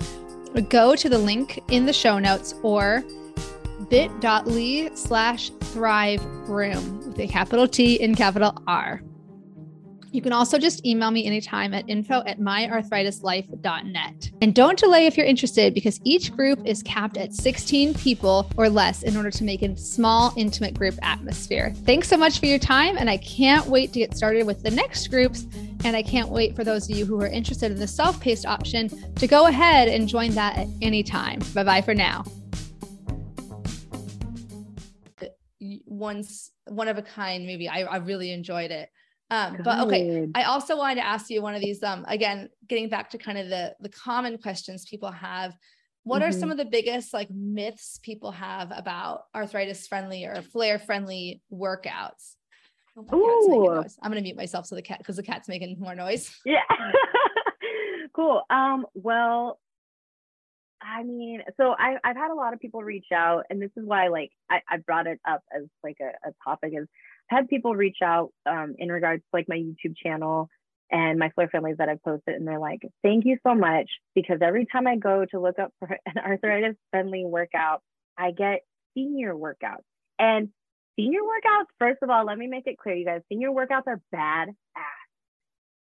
go to the link in the show notes or bit.ly slash thrive room with a capital T and capital R. You can also just email me anytime at info at myarthritislife.net. And don't delay if you're interested because each group is capped at 16 people or less in order to make a small, intimate group atmosphere. Thanks so much for your time, and I can't wait to get started with the next groups. And I can't wait for those of you who are interested in the self paced option to go ahead and join that at any time. Bye bye for now. Once, one of a kind, maybe I, I really enjoyed it. Um, but okay, I also wanted to ask you one of these. Um, again, getting back to kind of the the common questions people have. What mm-hmm. are some mm-hmm. of the biggest like myths people have about arthritis friendly or flare friendly workouts? Oh I'm gonna mute myself so the cat because the cat's making more noise. Yeah. cool. Um, well, I mean, so I, I've had a lot of people reach out, and this is why like I, I brought it up as like a, a topic is had people reach out um, in regards to like my YouTube channel and my flare friendlies that I've posted, and they're like, "Thank you so much," because every time I go to look up for an arthritis friendly workout, I get senior workouts. And senior workouts, first of all, let me make it clear, you guys, senior workouts are bad ass.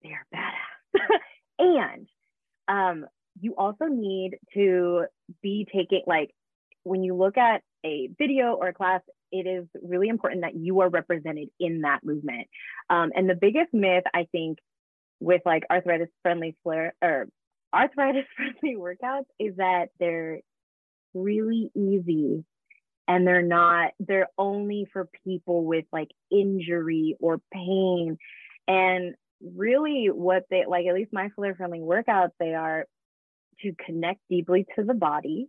They are badass. and um, you also need to be taking like when you look at a video or a class it is really important that you are represented in that movement. Um, and the biggest myth, I think, with like arthritis friendly flare or arthritis friendly workouts is that they're really easy and they're not, they're only for people with like injury or pain. And really, what they like, at least my flare friendly workouts, they are to connect deeply to the body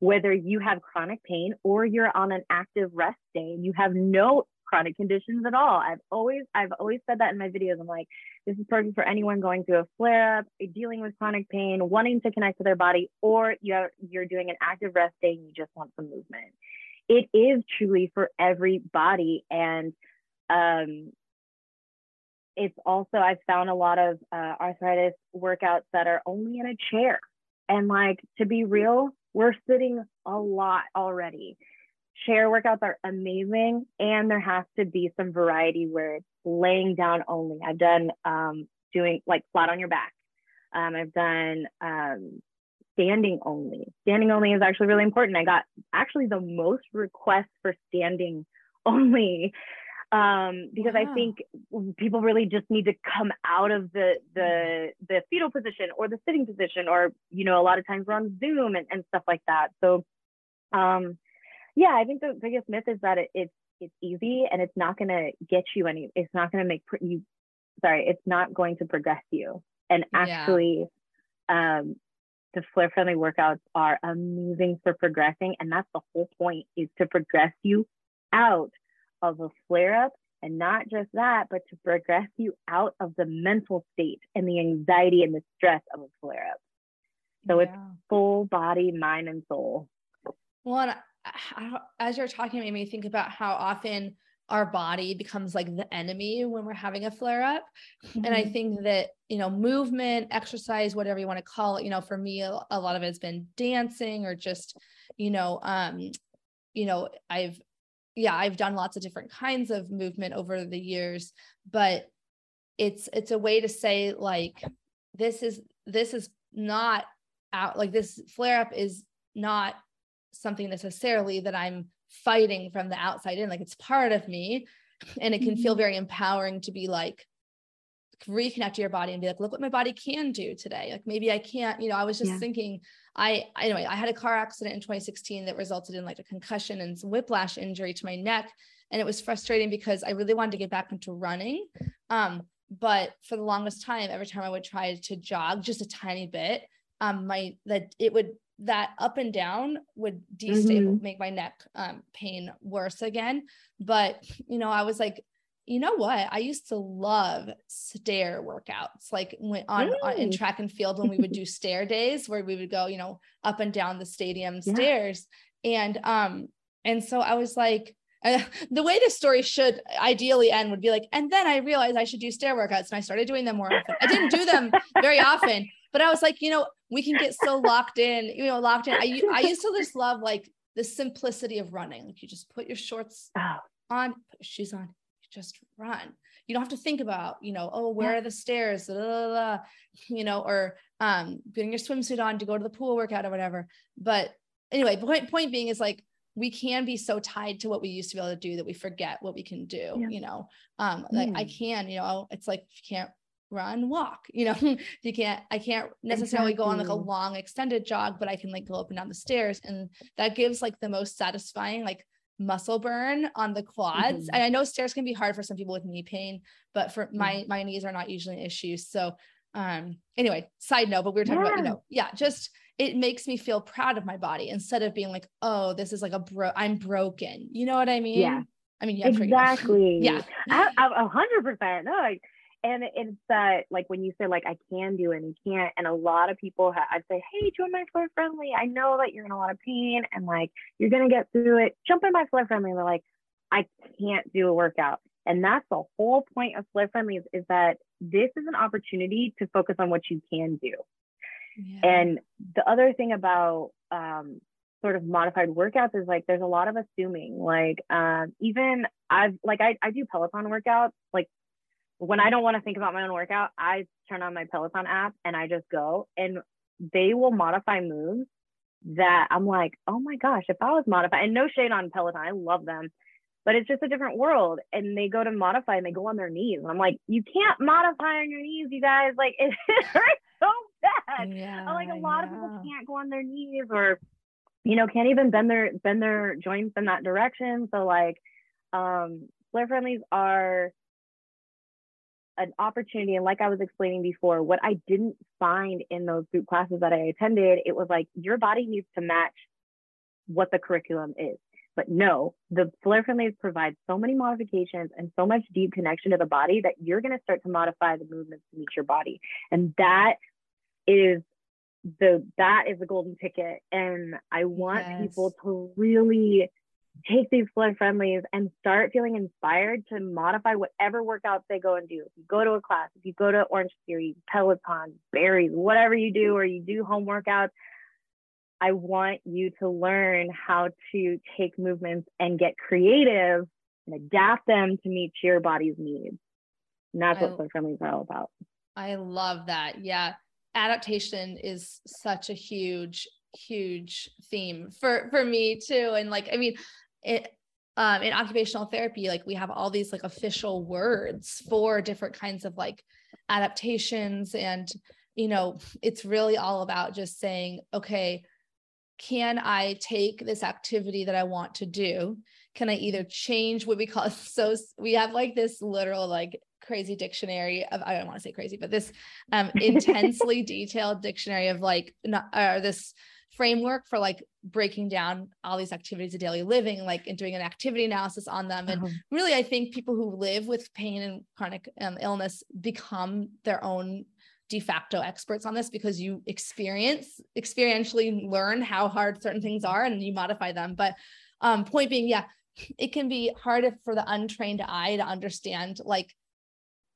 whether you have chronic pain or you're on an active rest day and you have no chronic conditions at all. I've always I've always said that in my videos. I'm like, this is perfect for anyone going through a flare up, dealing with chronic pain, wanting to connect to their body, or you're you're doing an active rest day and you just want some movement. It is truly for everybody, and um, it's also I've found a lot of uh, arthritis workouts that are only in a chair, and like to be real, we're sitting a lot already. Chair workouts are amazing, and there has to be some variety where it's laying down only. I've done um, doing like flat on your back. Um, I've done um, standing only. Standing only is actually really important. I got actually the most requests for standing only um, because I think people really just need to come out of the the the fetal position or the sitting position, or you know, a lot of times we're on Zoom and, and stuff like that. So, um, yeah, I think the biggest myth is that it, it's it's easy and it's not going to get you any. It's not going to make you. Sorry, it's not going to progress you. And actually, um, the flare friendly workouts are amazing for progressing. And that's the whole point is to progress you out of a flare up. And not just that, but to progress you out of the mental state and the anxiety and the stress of a flare up. So yeah. it's full body, mind, and soul. Well, I, as you're talking, it made me think about how often our body becomes like the enemy when we're having a flare up. Mm-hmm. And I mm-hmm. think that, you know, movement, exercise, whatever you want to call it, you know, for me, a, a lot of it has been dancing or just, you know, um, you know, I've, yeah, I've done lots of different kinds of movement over the years, but it's, it's a way to say like, this is, this is not out, like this flare up is not something necessarily that I'm fighting from the outside in like it's part of me and it can mm-hmm. feel very empowering to be like reconnect to your body and be like look what my body can do today like maybe i can't you know i was just yeah. thinking i anyway i had a car accident in 2016 that resulted in like a concussion and whiplash injury to my neck and it was frustrating because i really wanted to get back into running um but for the longest time every time i would try to jog just a tiny bit um my that it would that up and down would destabilize mm-hmm. make my neck um, pain worse again but you know i was like you know what i used to love stair workouts like when on, on in track and field when we would do stair days where we would go you know up and down the stadium yeah. stairs and um and so i was like uh, the way the story should ideally end would be like and then i realized i should do stair workouts and i started doing them more often i didn't do them very often but I was like, you know, we can get so locked in, you know, locked in. I, I used to just love like the simplicity of running. Like you just put your shorts oh. on, put your shoes on, just run. You don't have to think about, you know, oh, where yeah. are the stairs, blah, blah, blah, you know, or um, putting your swimsuit on to go to the pool workout or whatever. But anyway, point point being is like we can be so tied to what we used to be able to do that we forget what we can do. Yeah. You know, um, like mm. I can, you know, it's like if you can't run walk you know you can't i can't necessarily exactly. go on like a long extended jog but i can like go up and down the stairs and that gives like the most satisfying like muscle burn on the quads mm-hmm. and i know stairs can be hard for some people with knee pain but for mm-hmm. my my knees are not usually an issue so um anyway side note but we were talking yeah. about you know yeah just it makes me feel proud of my body instead of being like oh this is like a bro i'm broken you know what i mean yeah I mean, yeah, exactly. Yeah, a hundred percent. No, like and it's that like when you say like I can do it and you can't, and a lot of people have, I'd say, hey, join my flare friendly. I know that you're in a lot of pain and like you're gonna get through it. Jump in my flare friendly. And they're like, I can't do a workout, and that's the whole point of flare friendly is, is that this is an opportunity to focus on what you can do. Yeah. And the other thing about um, sort of modified workouts is like there's a lot of assuming. Like um, even I've like I, I do Peloton workouts like when I don't want to think about my own workout, I turn on my Peloton app and I just go and they will modify moves that I'm like, oh my gosh, if I was modified, and no shade on Peloton, I love them, but it's just a different world. And they go to modify and they go on their knees. And I'm like, you can't modify on your knees, you guys. Like it hurts so bad. Yeah, I'm like a lot of people can't go on their knees or, you know, can't even bend their bend their joints in that direction. So like um flare friendlies are an opportunity and like i was explaining before what i didn't find in those group classes that i attended it was like your body needs to match what the curriculum is. But no the flare friendlies provide so many modifications and so much deep connection to the body that you're going to start to modify the movements to meet your body. And that is the that is the golden ticket. And i want yes. people to really take these flare friendlies and start feeling inspired to modify whatever workouts they go and do. If you go to a class, if you go to Orange Theory, Peloton, Barry's, whatever you do, or you do home workouts, I want you to learn how to take movements and get creative and adapt them to meet your body's needs. And that's I, what flare friendlies are all about. I love that. Yeah. Adaptation is such a huge huge theme for for me too and like i mean it um, in occupational therapy, like we have all these like official words for different kinds of like adaptations. And, you know, it's really all about just saying, okay, can I take this activity that I want to do? Can I either change what we call so we have like this literal like crazy dictionary of I don't want to say crazy, but this um intensely detailed dictionary of like not or this framework for like breaking down all these activities of daily living, like and doing an activity analysis on them. And uh-huh. really, I think people who live with pain and chronic um, illness become their own de facto experts on this because you experience experientially learn how hard certain things are and you modify them. But um, point being, yeah, it can be hard for the untrained eye to understand like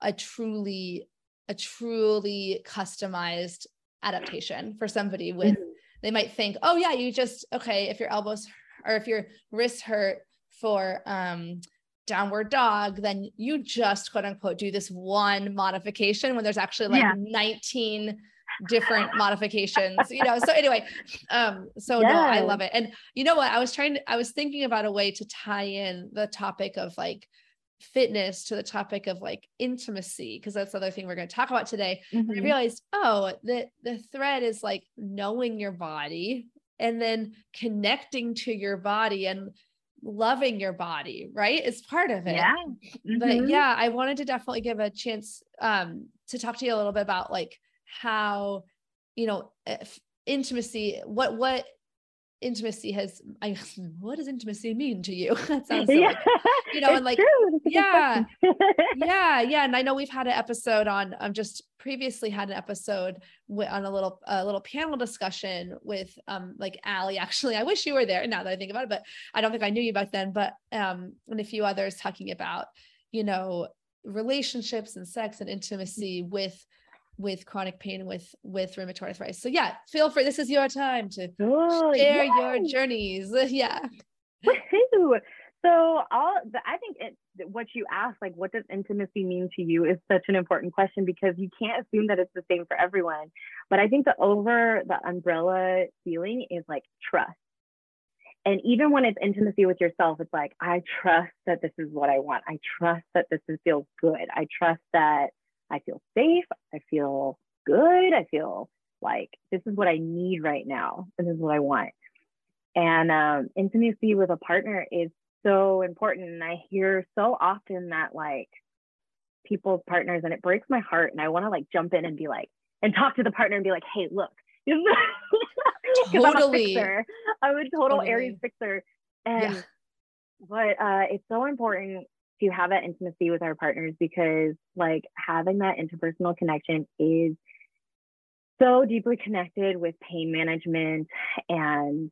a truly a truly customized adaptation for somebody with mm-hmm. They might think oh yeah you just okay if your elbows or if your wrists hurt for um downward dog then you just quote unquote do this one modification when there's actually like yeah. 19 different modifications you know so anyway um so yes. no i love it and you know what i was trying to i was thinking about a way to tie in the topic of like fitness to the topic of like intimacy because that's the other thing we're going to talk about today mm-hmm. i realized oh the the thread is like knowing your body and then connecting to your body and loving your body right is part of it yeah mm-hmm. but yeah i wanted to definitely give a chance um to talk to you a little bit about like how you know intimacy what what intimacy has I what does intimacy mean to you? that sounds so yeah. you know, and like yeah, yeah, yeah. And I know we've had an episode on um just previously had an episode on a little a little panel discussion with um like Allie. Actually, I wish you were there now that I think about it, but I don't think I knew you back then. But um and a few others talking about, you know, relationships and sex and intimacy with with chronic pain with with rheumatoid arthritis. So yeah, feel free. This is your time to oh, share yes. your journeys. yeah. So all I think it, what you asked, like, what does intimacy mean to you, is such an important question because you can't assume that it's the same for everyone. But I think the over the umbrella feeling is like trust. And even when it's intimacy with yourself, it's like, I trust that this is what I want. I trust that this is, feels good. I trust that I feel safe. I feel good. I feel like this is what I need right now. This is what I want. And um, intimacy with a partner is so important. And I hear so often that like people's partners, and it breaks my heart. And I want to like jump in and be like, and talk to the partner and be like, hey, look, totally. I'm a, I'm a total totally. Aries fixer. And yeah. but uh, it's so important to have that intimacy with our partners because like having that interpersonal connection is so deeply connected with pain management and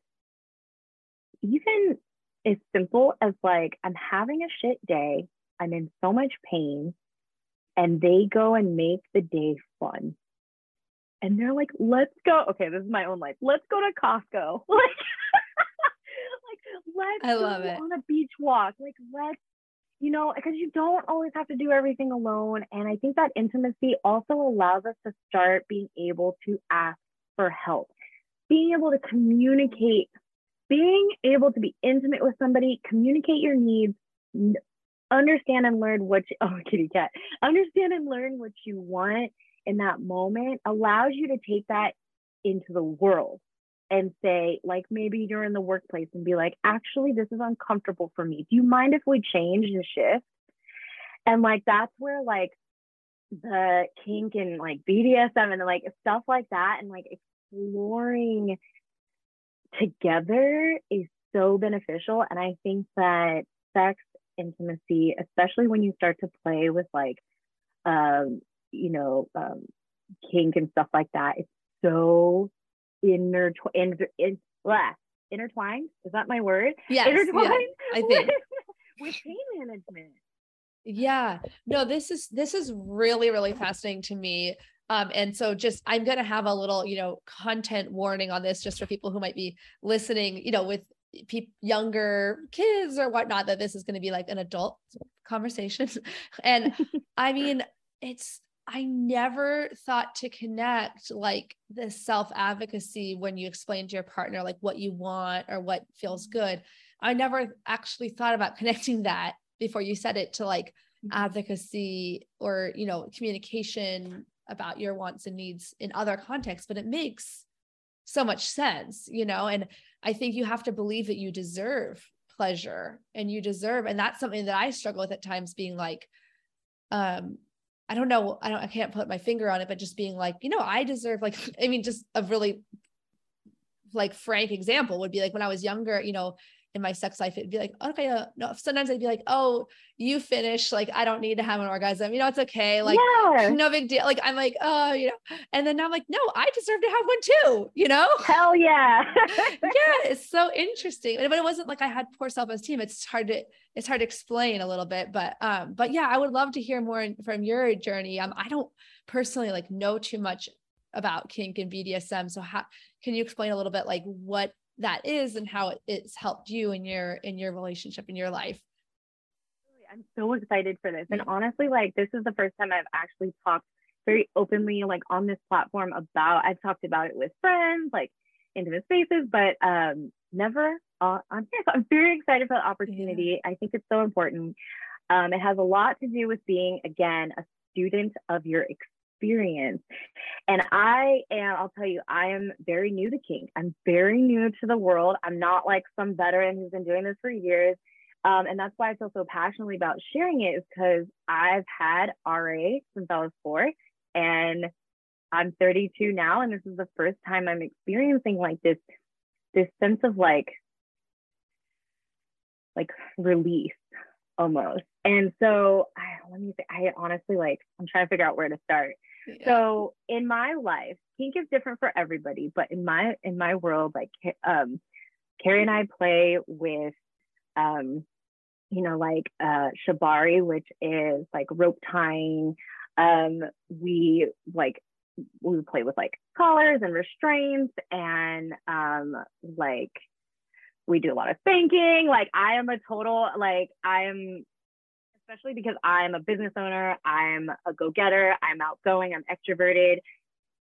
even as simple as like I'm having a shit day, I'm in so much pain, and they go and make the day fun. And they're like, let's go. Okay, this is my own life. Let's go to Costco. Like, like let's I love it. on a beach walk. Like, let's you know, because you don't always have to do everything alone. And I think that intimacy also allows us to start being able to ask for help, being able to communicate, being able to be intimate with somebody, communicate your needs, understand and learn what you, oh, kitty cat, understand and learn what you want in that moment allows you to take that into the world and say, like maybe you're in the workplace and be like, actually, this is uncomfortable for me. Do you mind if we change and shift? And like that's where like the kink and like BDSM and like stuff like that and like exploring together is so beneficial. And I think that sex intimacy, especially when you start to play with like um, you know, um kink and stuff like that, it's so inter, in, intertwined. Is that my word? Yes, intertwined. Yeah, I think with, with pain management. Yeah, no, this is this is really really fascinating to me. Um, and so just I'm gonna have a little, you know, content warning on this just for people who might be listening, you know, with people younger kids or whatnot, that this is gonna be like an adult conversation. and I mean, it's I never thought to connect like the self advocacy when you explain to your partner like what you want or what feels mm-hmm. good. I never actually thought about connecting that before you said it to like mm-hmm. advocacy or, you know, communication about your wants and needs in other contexts, but it makes so much sense, you know, and I think you have to believe that you deserve pleasure and you deserve and that's something that I struggle with at times being like um I don't know, I don't, I can't put my finger on it, but just being like, you know, I deserve like, I mean, just a really like frank example would be like when I was younger, you know, in my sex life, it'd be like, okay, uh, no, sometimes I'd be like, oh, you finish, like, I don't need to have an orgasm, you know, it's okay. Like, yeah. no big deal. Like, I'm like, oh, you know, and then I'm like, no, I deserve to have one too, you know? Hell yeah. yeah. It's so interesting. But it wasn't like I had poor self-esteem. It's hard to, it's hard to explain a little bit, but, um, but yeah, I would love to hear more from your journey. Um, I don't personally like know too much about kink and BDSM. So how, can you explain a little bit like what that is and how it's helped you in your in your relationship in your life. I'm so excited for this. And honestly like this is the first time i've actually talked very openly like on this platform about i've talked about it with friends like intimate spaces but um never on here so i'm very excited for the opportunity. Yeah. i think it's so important. Um, it has a lot to do with being again a student of your experience experience. And I am, I'll tell you, I am very new to kink. I'm very new to the world. I'm not like some veteran who's been doing this for years. Um, and that's why I feel so passionately about sharing it is because I've had RA since I was four and I'm 32 now. And this is the first time I'm experiencing like this, this sense of like, like release almost. And so I, let me say, I honestly like, I'm trying to figure out where to start. So in my life, kink is different for everybody, but in my in my world, like um, Carrie and I play with, um, you know, like uh, shibari, which is like rope tying. Um, we like we play with like collars and restraints, and um, like we do a lot of thinking. Like I am a total like I am especially because I'm a business owner, I'm a go getter, I'm outgoing, I'm extroverted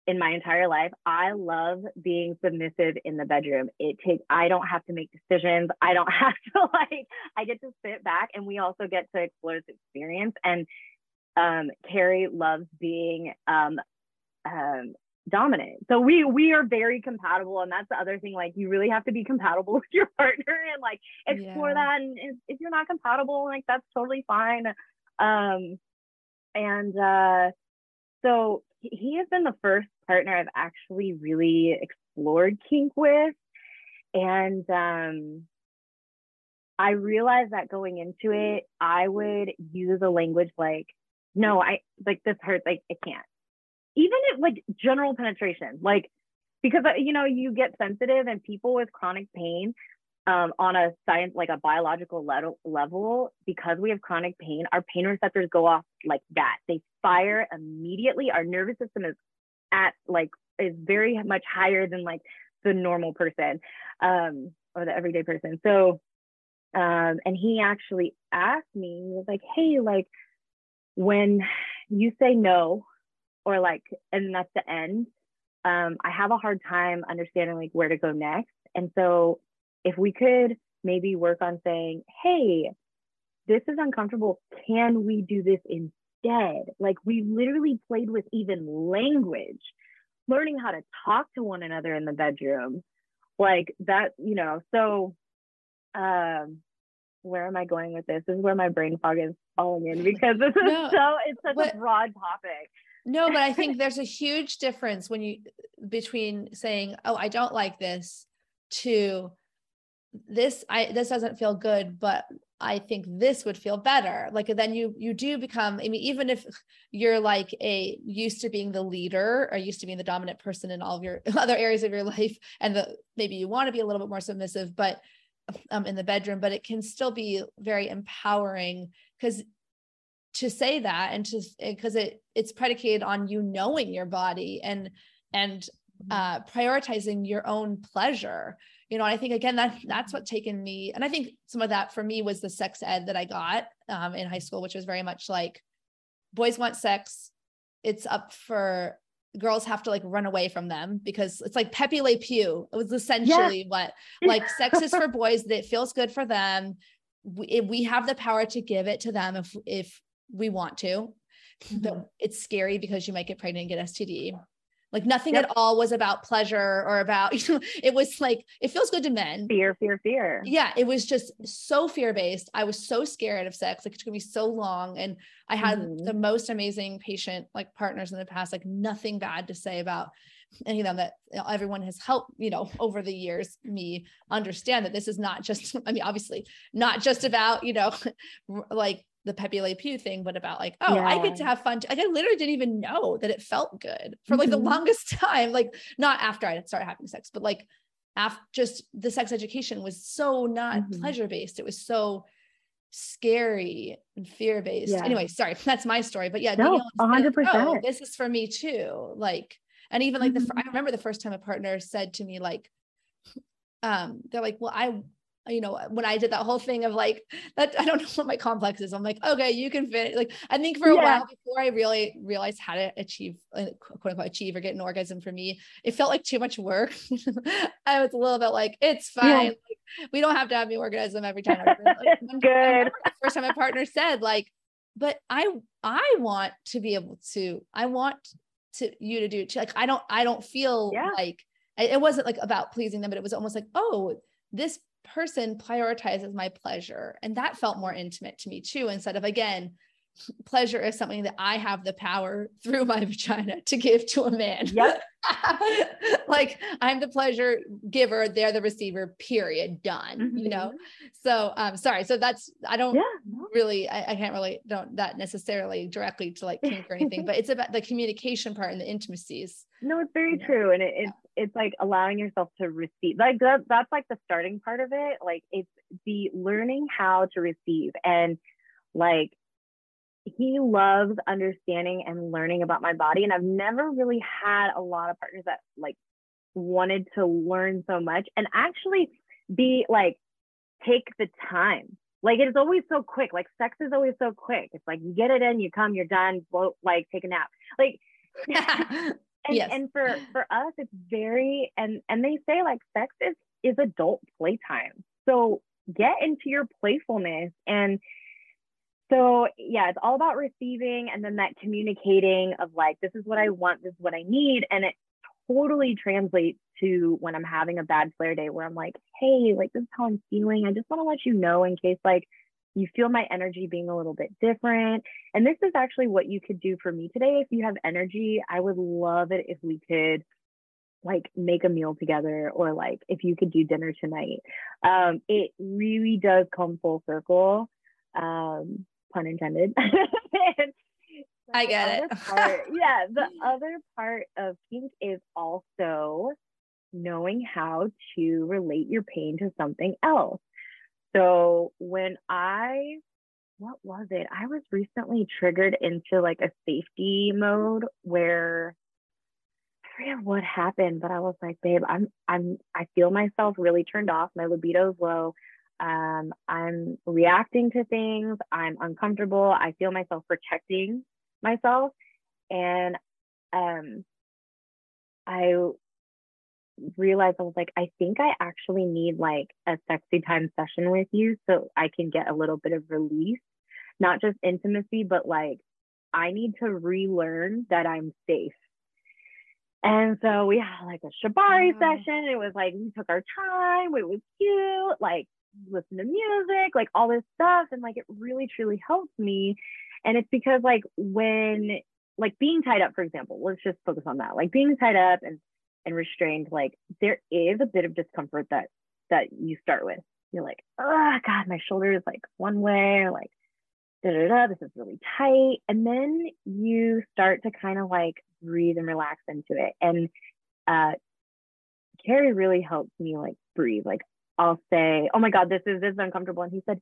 in my entire life. I love being submissive in the bedroom. It takes, I don't have to make decisions. I don't have to like, I get to sit back and we also get to explore this experience. And um, Carrie loves being um, um, dominant. So we we are very compatible, and that's the other thing. Like you really have to be compatible with your partner and like explore yeah. that. And if you're not compatible, like that's totally fine. Um, and uh, so he has been the first partner I've actually really explored kink with, and um, I realized that going into it, I would use a language like, "No, I like this hurts. Like I can't." Even if like general penetration, like because uh, you know you get sensitive and people with chronic pain um, on a science like a biological level level because we have chronic pain our pain receptors go off like that. They fire immediately. Our nervous system is at like is very much higher than like the normal person um, or the everyday person. So um, and he actually asked me he was like hey like when you say no or like and that's the end um, i have a hard time understanding like where to go next. And so if we could maybe work on saying hey this is uncomfortable. Can we do this instead? Like we literally played with even language learning how to talk to one another in the bedroom. Like that you know so um where am i going with this? This is where my brain fog is falling in because this is no, so it's such what, a broad topic no, but I think there's a huge difference when you between saying, "Oh, I don't like this," to this I this doesn't feel good, but I think this would feel better. Like then you you do become. I mean, even if you're like a used to being the leader or used to being the dominant person in all of your other areas of your life, and the maybe you want to be a little bit more submissive, but um, in the bedroom, but it can still be very empowering because to say that and to because it it's predicated on you knowing your body and and mm-hmm. uh, prioritizing your own pleasure you know i think again that that's what taken me and i think some of that for me was the sex ed that i got um, in high school which was very much like boys want sex it's up for girls have to like run away from them because it's like Pepe Le Pew. It was essentially yeah. what like sex is for boys that feels good for them. We, we have the power to give it to them if if we want to. Mm-hmm. But it's scary because you might get pregnant and get STD. Like nothing yep. at all was about pleasure or about, you know, it was like, it feels good to men. Fear, fear, fear. Yeah. It was just so fear based. I was so scared of sex. Like it took me so long. And I had mm-hmm. the most amazing patient, like partners in the past, like nothing bad to say about any of them that you know, everyone has helped, you know, over the years, me understand that this is not just, I mean, obviously not just about, you know, like the Pepe Le Pew thing, but about like, oh, yeah. I get to have fun. Like I literally didn't even know that it felt good for like mm-hmm. the longest time. Like not after I started having sex, but like after just the sex education was so not mm-hmm. pleasure based. It was so scary and fear based. Yeah. Anyway, sorry, that's my story. But yeah, no, hundred percent. Oh, this is for me too. Like, and even like mm-hmm. the, I remember the first time a partner said to me like, um, they're like, well, I you know, when I did that whole thing of like that, I don't know what my complex is. I'm like, okay, you can fit. Like, I think for a yeah. while before I really realized how to achieve, quote unquote, achieve or get an orgasm for me, it felt like too much work. I was a little bit like, it's fine. Yeah. Like, we don't have to have the orgasm every time. Like, Good. The first time my partner said, like, but I, I want to be able to, I want to you to do it. Like, I don't, I don't feel yeah. like it wasn't like about pleasing them, but it was almost like, oh, this person prioritizes my pleasure. And that felt more intimate to me too, instead of again, pleasure is something that I have the power through my vagina to give to a man. Yep. like I'm the pleasure giver, they're the receiver, period, done, mm-hmm. you know? So um sorry. So that's I don't yeah. really I, I, can't really don't that necessarily directly to like kink or anything, but it's about the communication part and the intimacies. No, it's very true. And it, it's it's like allowing yourself to receive like that, that's like the starting part of it. Like it's the learning how to receive and like he loves understanding and learning about my body. And I've never really had a lot of partners that like wanted to learn so much and actually be like, take the time. Like it is always so quick. Like sex is always so quick. It's like you get it in, you come, you're done, like take a nap. Like and, yes. and for for us it's very and and they say like sex is is adult playtime. So get into your playfulness and so yeah it's all about receiving and then that communicating of like this is what i want this is what i need and it totally translates to when i'm having a bad flare day where i'm like hey like this is how i'm feeling i just want to let you know in case like you feel my energy being a little bit different and this is actually what you could do for me today if you have energy i would love it if we could like make a meal together or like if you could do dinner tonight um it really does come full circle um pun intended. I get it. part, yeah, the other part of kink is also knowing how to relate your pain to something else. So when I what was it? I was recently triggered into like a safety mode where I forget what happened, but I was like, babe, I'm I'm I feel myself really turned off. My libido's low um, I'm reacting to things, I'm uncomfortable, I feel myself protecting myself. And um, I realized I was like, I think I actually need like a sexy time session with you so I can get a little bit of release, not just intimacy, but like I need to relearn that I'm safe. And so we had like a shibari session. It was like we took our time. It was cute. Like listen to music, like all this stuff. And like it really truly helped me. And it's because like when like being tied up, for example, let's just focus on that. Like being tied up and and restrained, like there is a bit of discomfort that that you start with. You're like, oh God, my shoulder is like one way, or like da da da, this is really tight. And then you start to kind of like breathe and relax into it. And uh Carrie really helps me like breathe. Like I'll say, "Oh my God, this is this is uncomfortable," and he said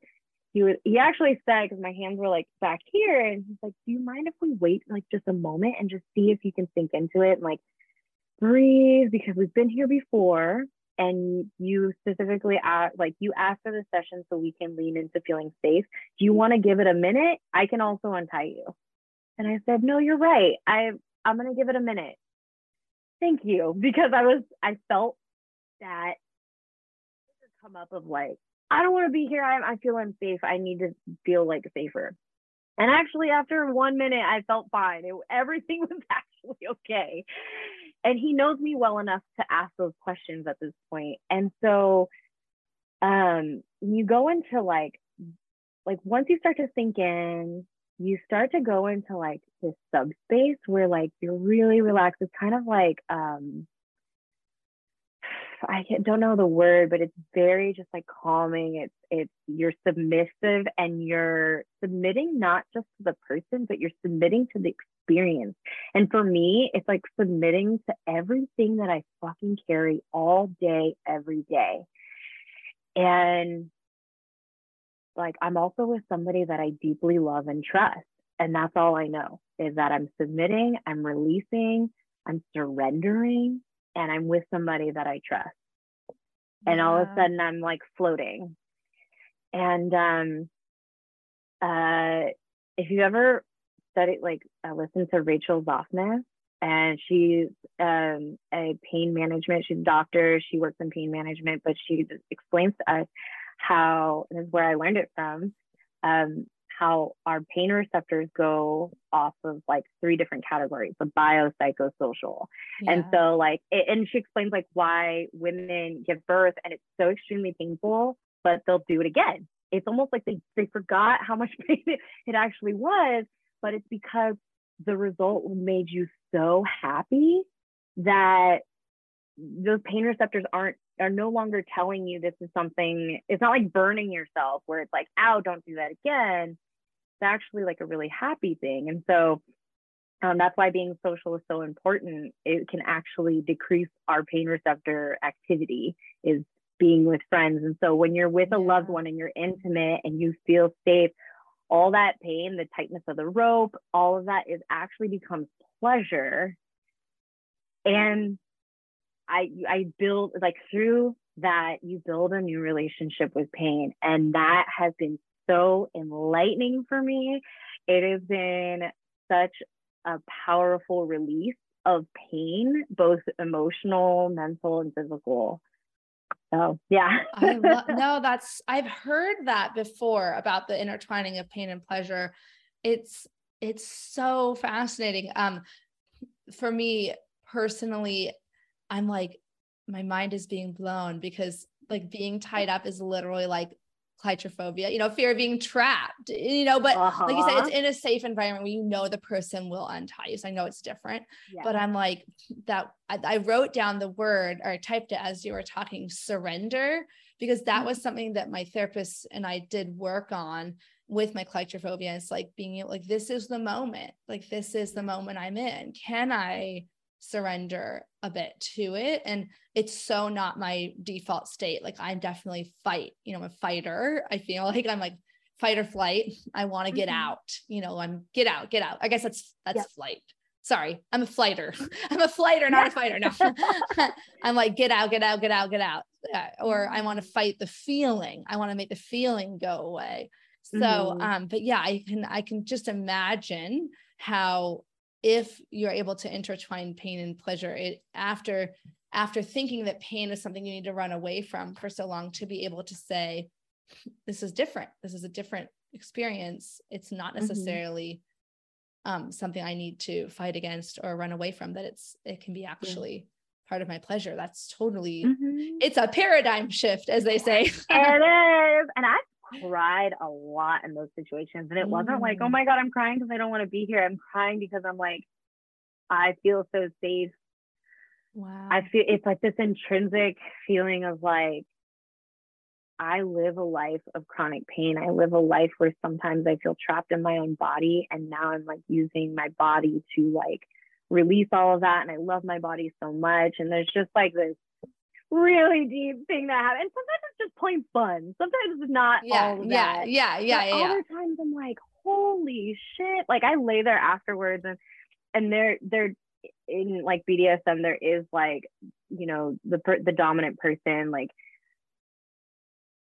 he would he actually said because my hands were like back here, and he's like, "Do you mind if we wait like just a moment and just see if you can sink into it and like breathe because we've been here before." And you specifically asked, like you asked for the session so we can lean into feeling safe. Do you want to give it a minute? I can also untie you. And I said, no, you're right. I I'm gonna give it a minute. Thank you because I was I felt that come up of like, I don't want to be here. I, I feel unsafe. I need to feel like safer. And actually, after one minute, I felt fine. It, everything was actually okay. And he knows me well enough to ask those questions at this point. And so um when you go into like like once you start to sink in, you start to go into like this subspace where like you're really relaxed. It's kind of like um I don't know the word, but it's very just like calming. It's it's you're submissive and you're submitting not just to the person, but you're submitting to the experience. And for me, it's like submitting to everything that I fucking carry all day, every day. And like I'm also with somebody that I deeply love and trust. And that's all I know is that I'm submitting, I'm releasing, I'm surrendering, and I'm with somebody that I trust. And all of a sudden I'm like floating. And um uh if you ever studied like uh, listen to Rachel Zoffness and she's um, a pain management she's a doctor she works in pain management but she explains to us how and this is where I learned it from um, how our pain receptors go off of like three different categories the biopsychosocial. Yeah. and so like it, and she explains like why women give birth and it's so extremely painful but they'll do it again. It's almost like they, they forgot how much pain it, it actually was but it's because the result made you so happy that those pain receptors aren't are no longer telling you this is something it's not like burning yourself where it's like ow don't do that again actually like a really happy thing. And so um, that's why being social is so important. It can actually decrease our pain receptor activity is being with friends. And so when you're with a loved one and you're intimate and you feel safe all that pain the tightness of the rope all of that is actually becomes pleasure. And I I build like through that you build a new relationship with pain. And that has been so enlightening for me. It has been such a powerful release of pain, both emotional, mental, and physical. So yeah. I lo- no, that's I've heard that before about the intertwining of pain and pleasure. It's it's so fascinating. Um, for me personally, I'm like, my mind is being blown because like being tied up is literally like claustrophobia, you know, fear of being trapped, you know, but uh-huh. like you said, it's uh-huh. in a safe environment where you know the person will untie you. So I know it's different, yeah. but I'm like that. I, I, wrote down the word or I typed it as you were talking surrender, because that mm-hmm. was something that my therapist and I did work on with my claustrophobia. It's like being like, this is the moment, like, this is the moment I'm in. Can I surrender a bit to it. And it's so not my default state. Like i'm definitely fight you know i'm a fighter. I feel like i'm like fight or flight. I want to get mm-hmm. out you know i'm get out get out. I guess that's that's yep. flight. Sorry i'm a flighter. I'm a flighter not a fighter. No. I'm like get out get out get out get out. Or i want to fight the feeling. I want to make the feeling go away. So mm-hmm. um but yeah i can i can just imagine how if you're able to intertwine pain and pleasure it after after thinking that pain is something you need to run away from for so long to be able to say this is different this is a different experience it's not mm-hmm. necessarily mm-hmm. um, something i need to fight against or run away from that it's it can be actually yeah. part of my pleasure that's totally mm-hmm. it's a paradigm shift as they say it is and i cried a lot in those situations. And it wasn't like, oh mm. my God, I'm crying because I don't want to be here. I'm crying because I'm like, I feel so safe. Wow. I feel it's like this intrinsic feeling of like, I live a life of chronic pain. I live a life where sometimes I feel trapped in my own body. And now I'm like using my body to like release all of that. And I love my body so much. And there's just like this really deep thing that happens. And sometimes it's just plain fun. Sometimes it's not yeah, all yeah, yeah, yeah, yeah, Other times I'm like, holy shit. Like I lay there afterwards and and they're they're in like BDSM there is like, you know, the the dominant person like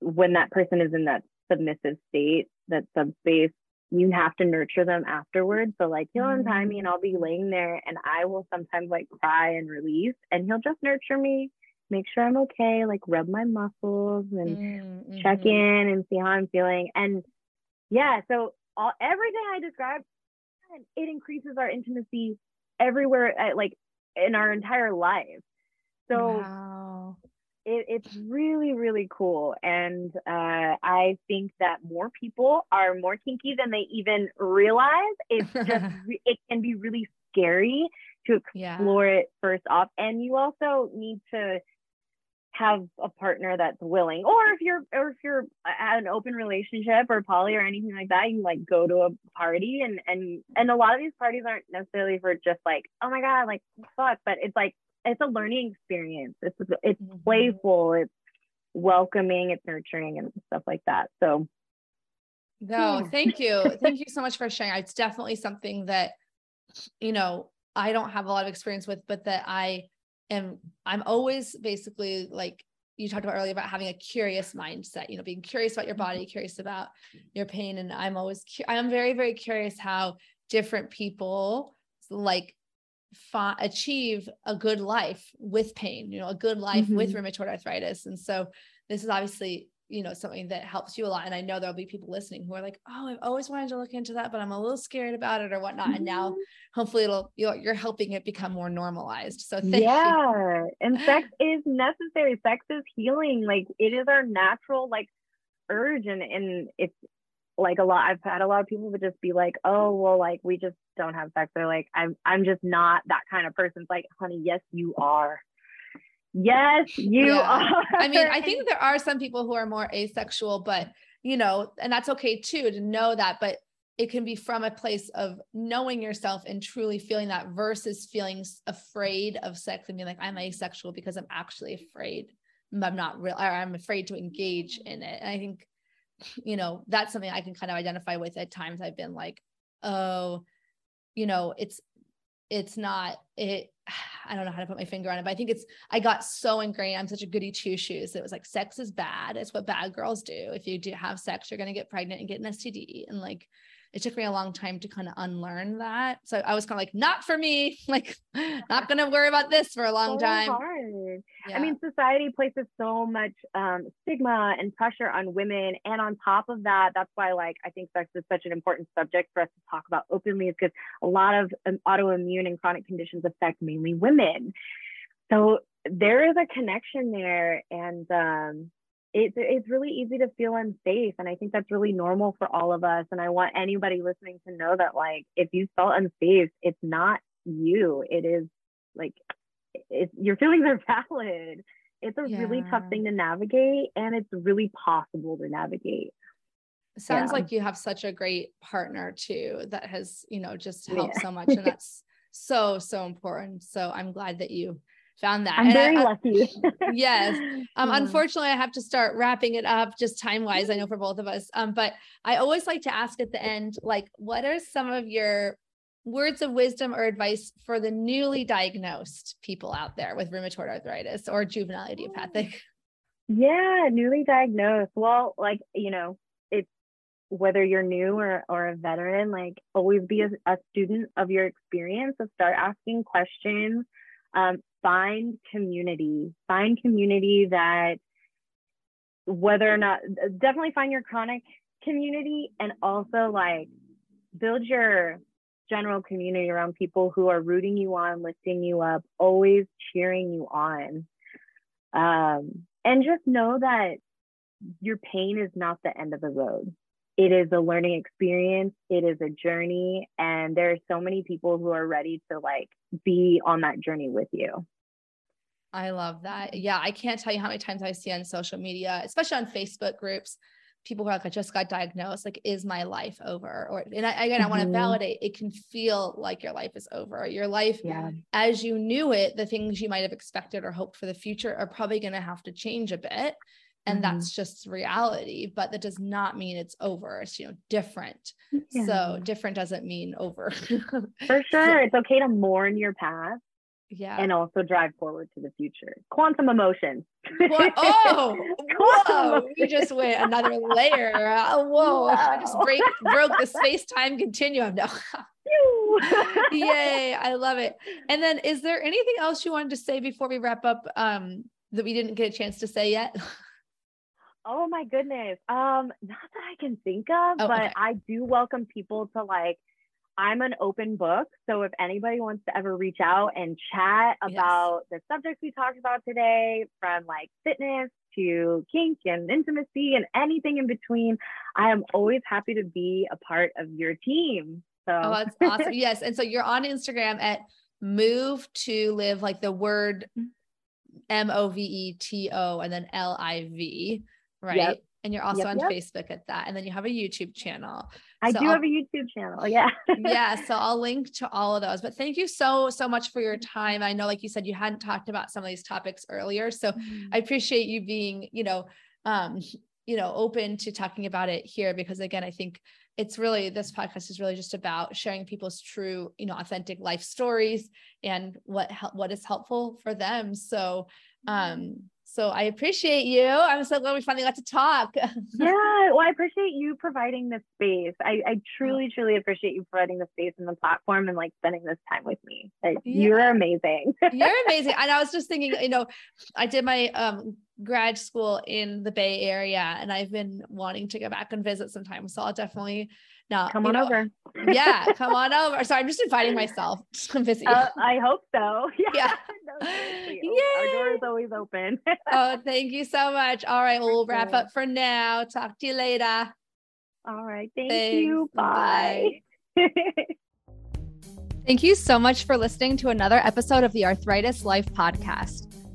when that person is in that submissive state, that subspace, you have to nurture them afterwards. So like he'll untie mm-hmm. me and I'll be laying there and I will sometimes like cry and release and he'll just nurture me make sure I'm okay, like rub my muscles and mm-hmm. check in and see how I'm feeling. And yeah, so all everything I described, it increases our intimacy everywhere. At, like in our entire life. So wow. it, it's really, really cool. And uh, I think that more people are more kinky than they even realize. It's just, it can be really scary to explore yeah. it first off. And you also need to have a partner that's willing or if you're or if you're at an open relationship or poly or anything like that you like go to a party and and and a lot of these parties aren't necessarily for just like oh my god like fuck but it's like it's a learning experience. It's it's mm-hmm. playful it's welcoming it's nurturing and stuff like that. So no thank you. Thank you so much for sharing. It's definitely something that you know i don't have a lot of experience with but that i am I'm always basically like you talked about earlier about having a curious mindset, you know, being curious about your body, mm-hmm. curious about your pain. And I'm always, I'm very, very curious how different people like fa- achieve a good life with pain, you know, a good life mm-hmm. with rheumatoid arthritis. And so this is obviously you know something that helps you a lot and i know there'll be people listening who are like oh i've always wanted to look into that but i'm a little scared about it or whatnot mm-hmm. and now mm-hmm. hopefully it'll you're, you're helping it become more normalized so yeah you. and sex is necessary sex is healing like it is our natural like urge and and it's like a lot i've had a lot of people would just be like oh well like we just don't have sex they're like i'm i'm just not that kind of person it's like honey yes you are Yes, you yeah. are. I mean, I think there are some people who are more asexual, but you know, and that's okay too to know that, but it can be from a place of knowing yourself and truly feeling that versus feeling afraid of sex and being like, I'm asexual because I'm actually afraid. I'm not real, or I'm afraid to engage in it. And I think, you know, that's something I can kind of identify with at times. I've been like, oh, you know, it's it's not it I don't know how to put my finger on it, but I think it's I got so ingrained. I'm such a goody two shoes. It was like sex is bad. It's what bad girls do. If you do have sex, you're gonna get pregnant and get an STD. And like it took me a long time to kind of unlearn that. So I was kind of like, not for me, like not gonna worry about this for a long so time. Yeah. I mean, society places so much um, stigma and pressure on women. And on top of that, that's why like I think sex is such an important subject for us to talk about openly, is because a lot of um, autoimmune and chronic conditions affect mainly women. So there is a connection there. And um, it's it's really easy to feel unsafe and i think that's really normal for all of us and i want anybody listening to know that like if you felt unsafe it's not you it is like it's your feelings are valid it's a yeah. really tough thing to navigate and it's really possible to navigate sounds yeah. like you have such a great partner too that has you know just helped yeah. so much and that's so so important so i'm glad that you found that. I'm and very I, lucky. yes. Um. Unfortunately, I have to start wrapping it up just time wise. I know for both of us. Um, but I always like to ask at the end, like, what are some of your words of wisdom or advice for the newly diagnosed people out there with rheumatoid arthritis or juvenile idiopathic? Yeah, newly diagnosed. Well, like, you know, it's whether you're new or, or a veteran, like always be a, a student of your experience. So start asking questions. Um, find community, find community that whether or not definitely find your chronic community and also like build your general community around people who are rooting you on, lifting you up, always cheering you on. Um, and just know that your pain is not the end of the road. It is a learning experience, it is a journey, and there are so many people who are ready to like be on that journey with you. I love that. Yeah, I can't tell you how many times I see on social media, especially on Facebook groups, people who are like, I just got diagnosed. Like, is my life over? Or and I, again, mm-hmm. I want to validate. It can feel like your life is over. Your life, yeah. as you knew it, the things you might have expected or hoped for the future are probably going to have to change a bit, and mm-hmm. that's just reality. But that does not mean it's over. It's you know different. Yeah. So different doesn't mean over. for sure, it's okay to mourn your past yeah and also drive forward to the future quantum emotion oh whoa we just went another layer uh, whoa i just break broke the space-time continuum no yay i love it and then is there anything else you wanted to say before we wrap up um that we didn't get a chance to say yet oh my goodness um not that i can think of oh, but okay. i do welcome people to like I'm an open book. So if anybody wants to ever reach out and chat about yes. the subjects we talked about today, from like fitness to kink and intimacy and anything in between, I am always happy to be a part of your team. So oh, that's awesome. yes. And so you're on Instagram at move to live like the word M O V E T O and then L I V, right? Yep. And you're also yep, on yep. Facebook at that. And then you have a YouTube channel. I so do I'll, have a YouTube channel. Yeah. yeah. So I'll link to all of those. But thank you so, so much for your time. I know, like you said, you hadn't talked about some of these topics earlier. So mm-hmm. I appreciate you being, you know, um, you know, open to talking about it here because again, I think it's really this podcast is really just about sharing people's true, you know, authentic life stories and what what is helpful for them. So um so I appreciate you. I'm so glad we finally got to talk. yeah. Well, I appreciate you providing the space. I, I truly, truly appreciate you providing the space and the platform and like spending this time with me. Like, yeah. You're amazing. You're amazing. And I was just thinking, you know, I did my um, grad school in the Bay Area and I've been wanting to go back and visit sometime. So I'll definitely now come on know, over. yeah, come on over. So I'm just inviting myself to visit uh, I hope so. Yeah. yeah. Our door is always open. oh, thank you so much. All right, well, we'll wrap up for now. Talk to you later. All right. Thank Thanks. you. Bye. Bye. Thank you so much for listening to another episode of the Arthritis Life Podcast.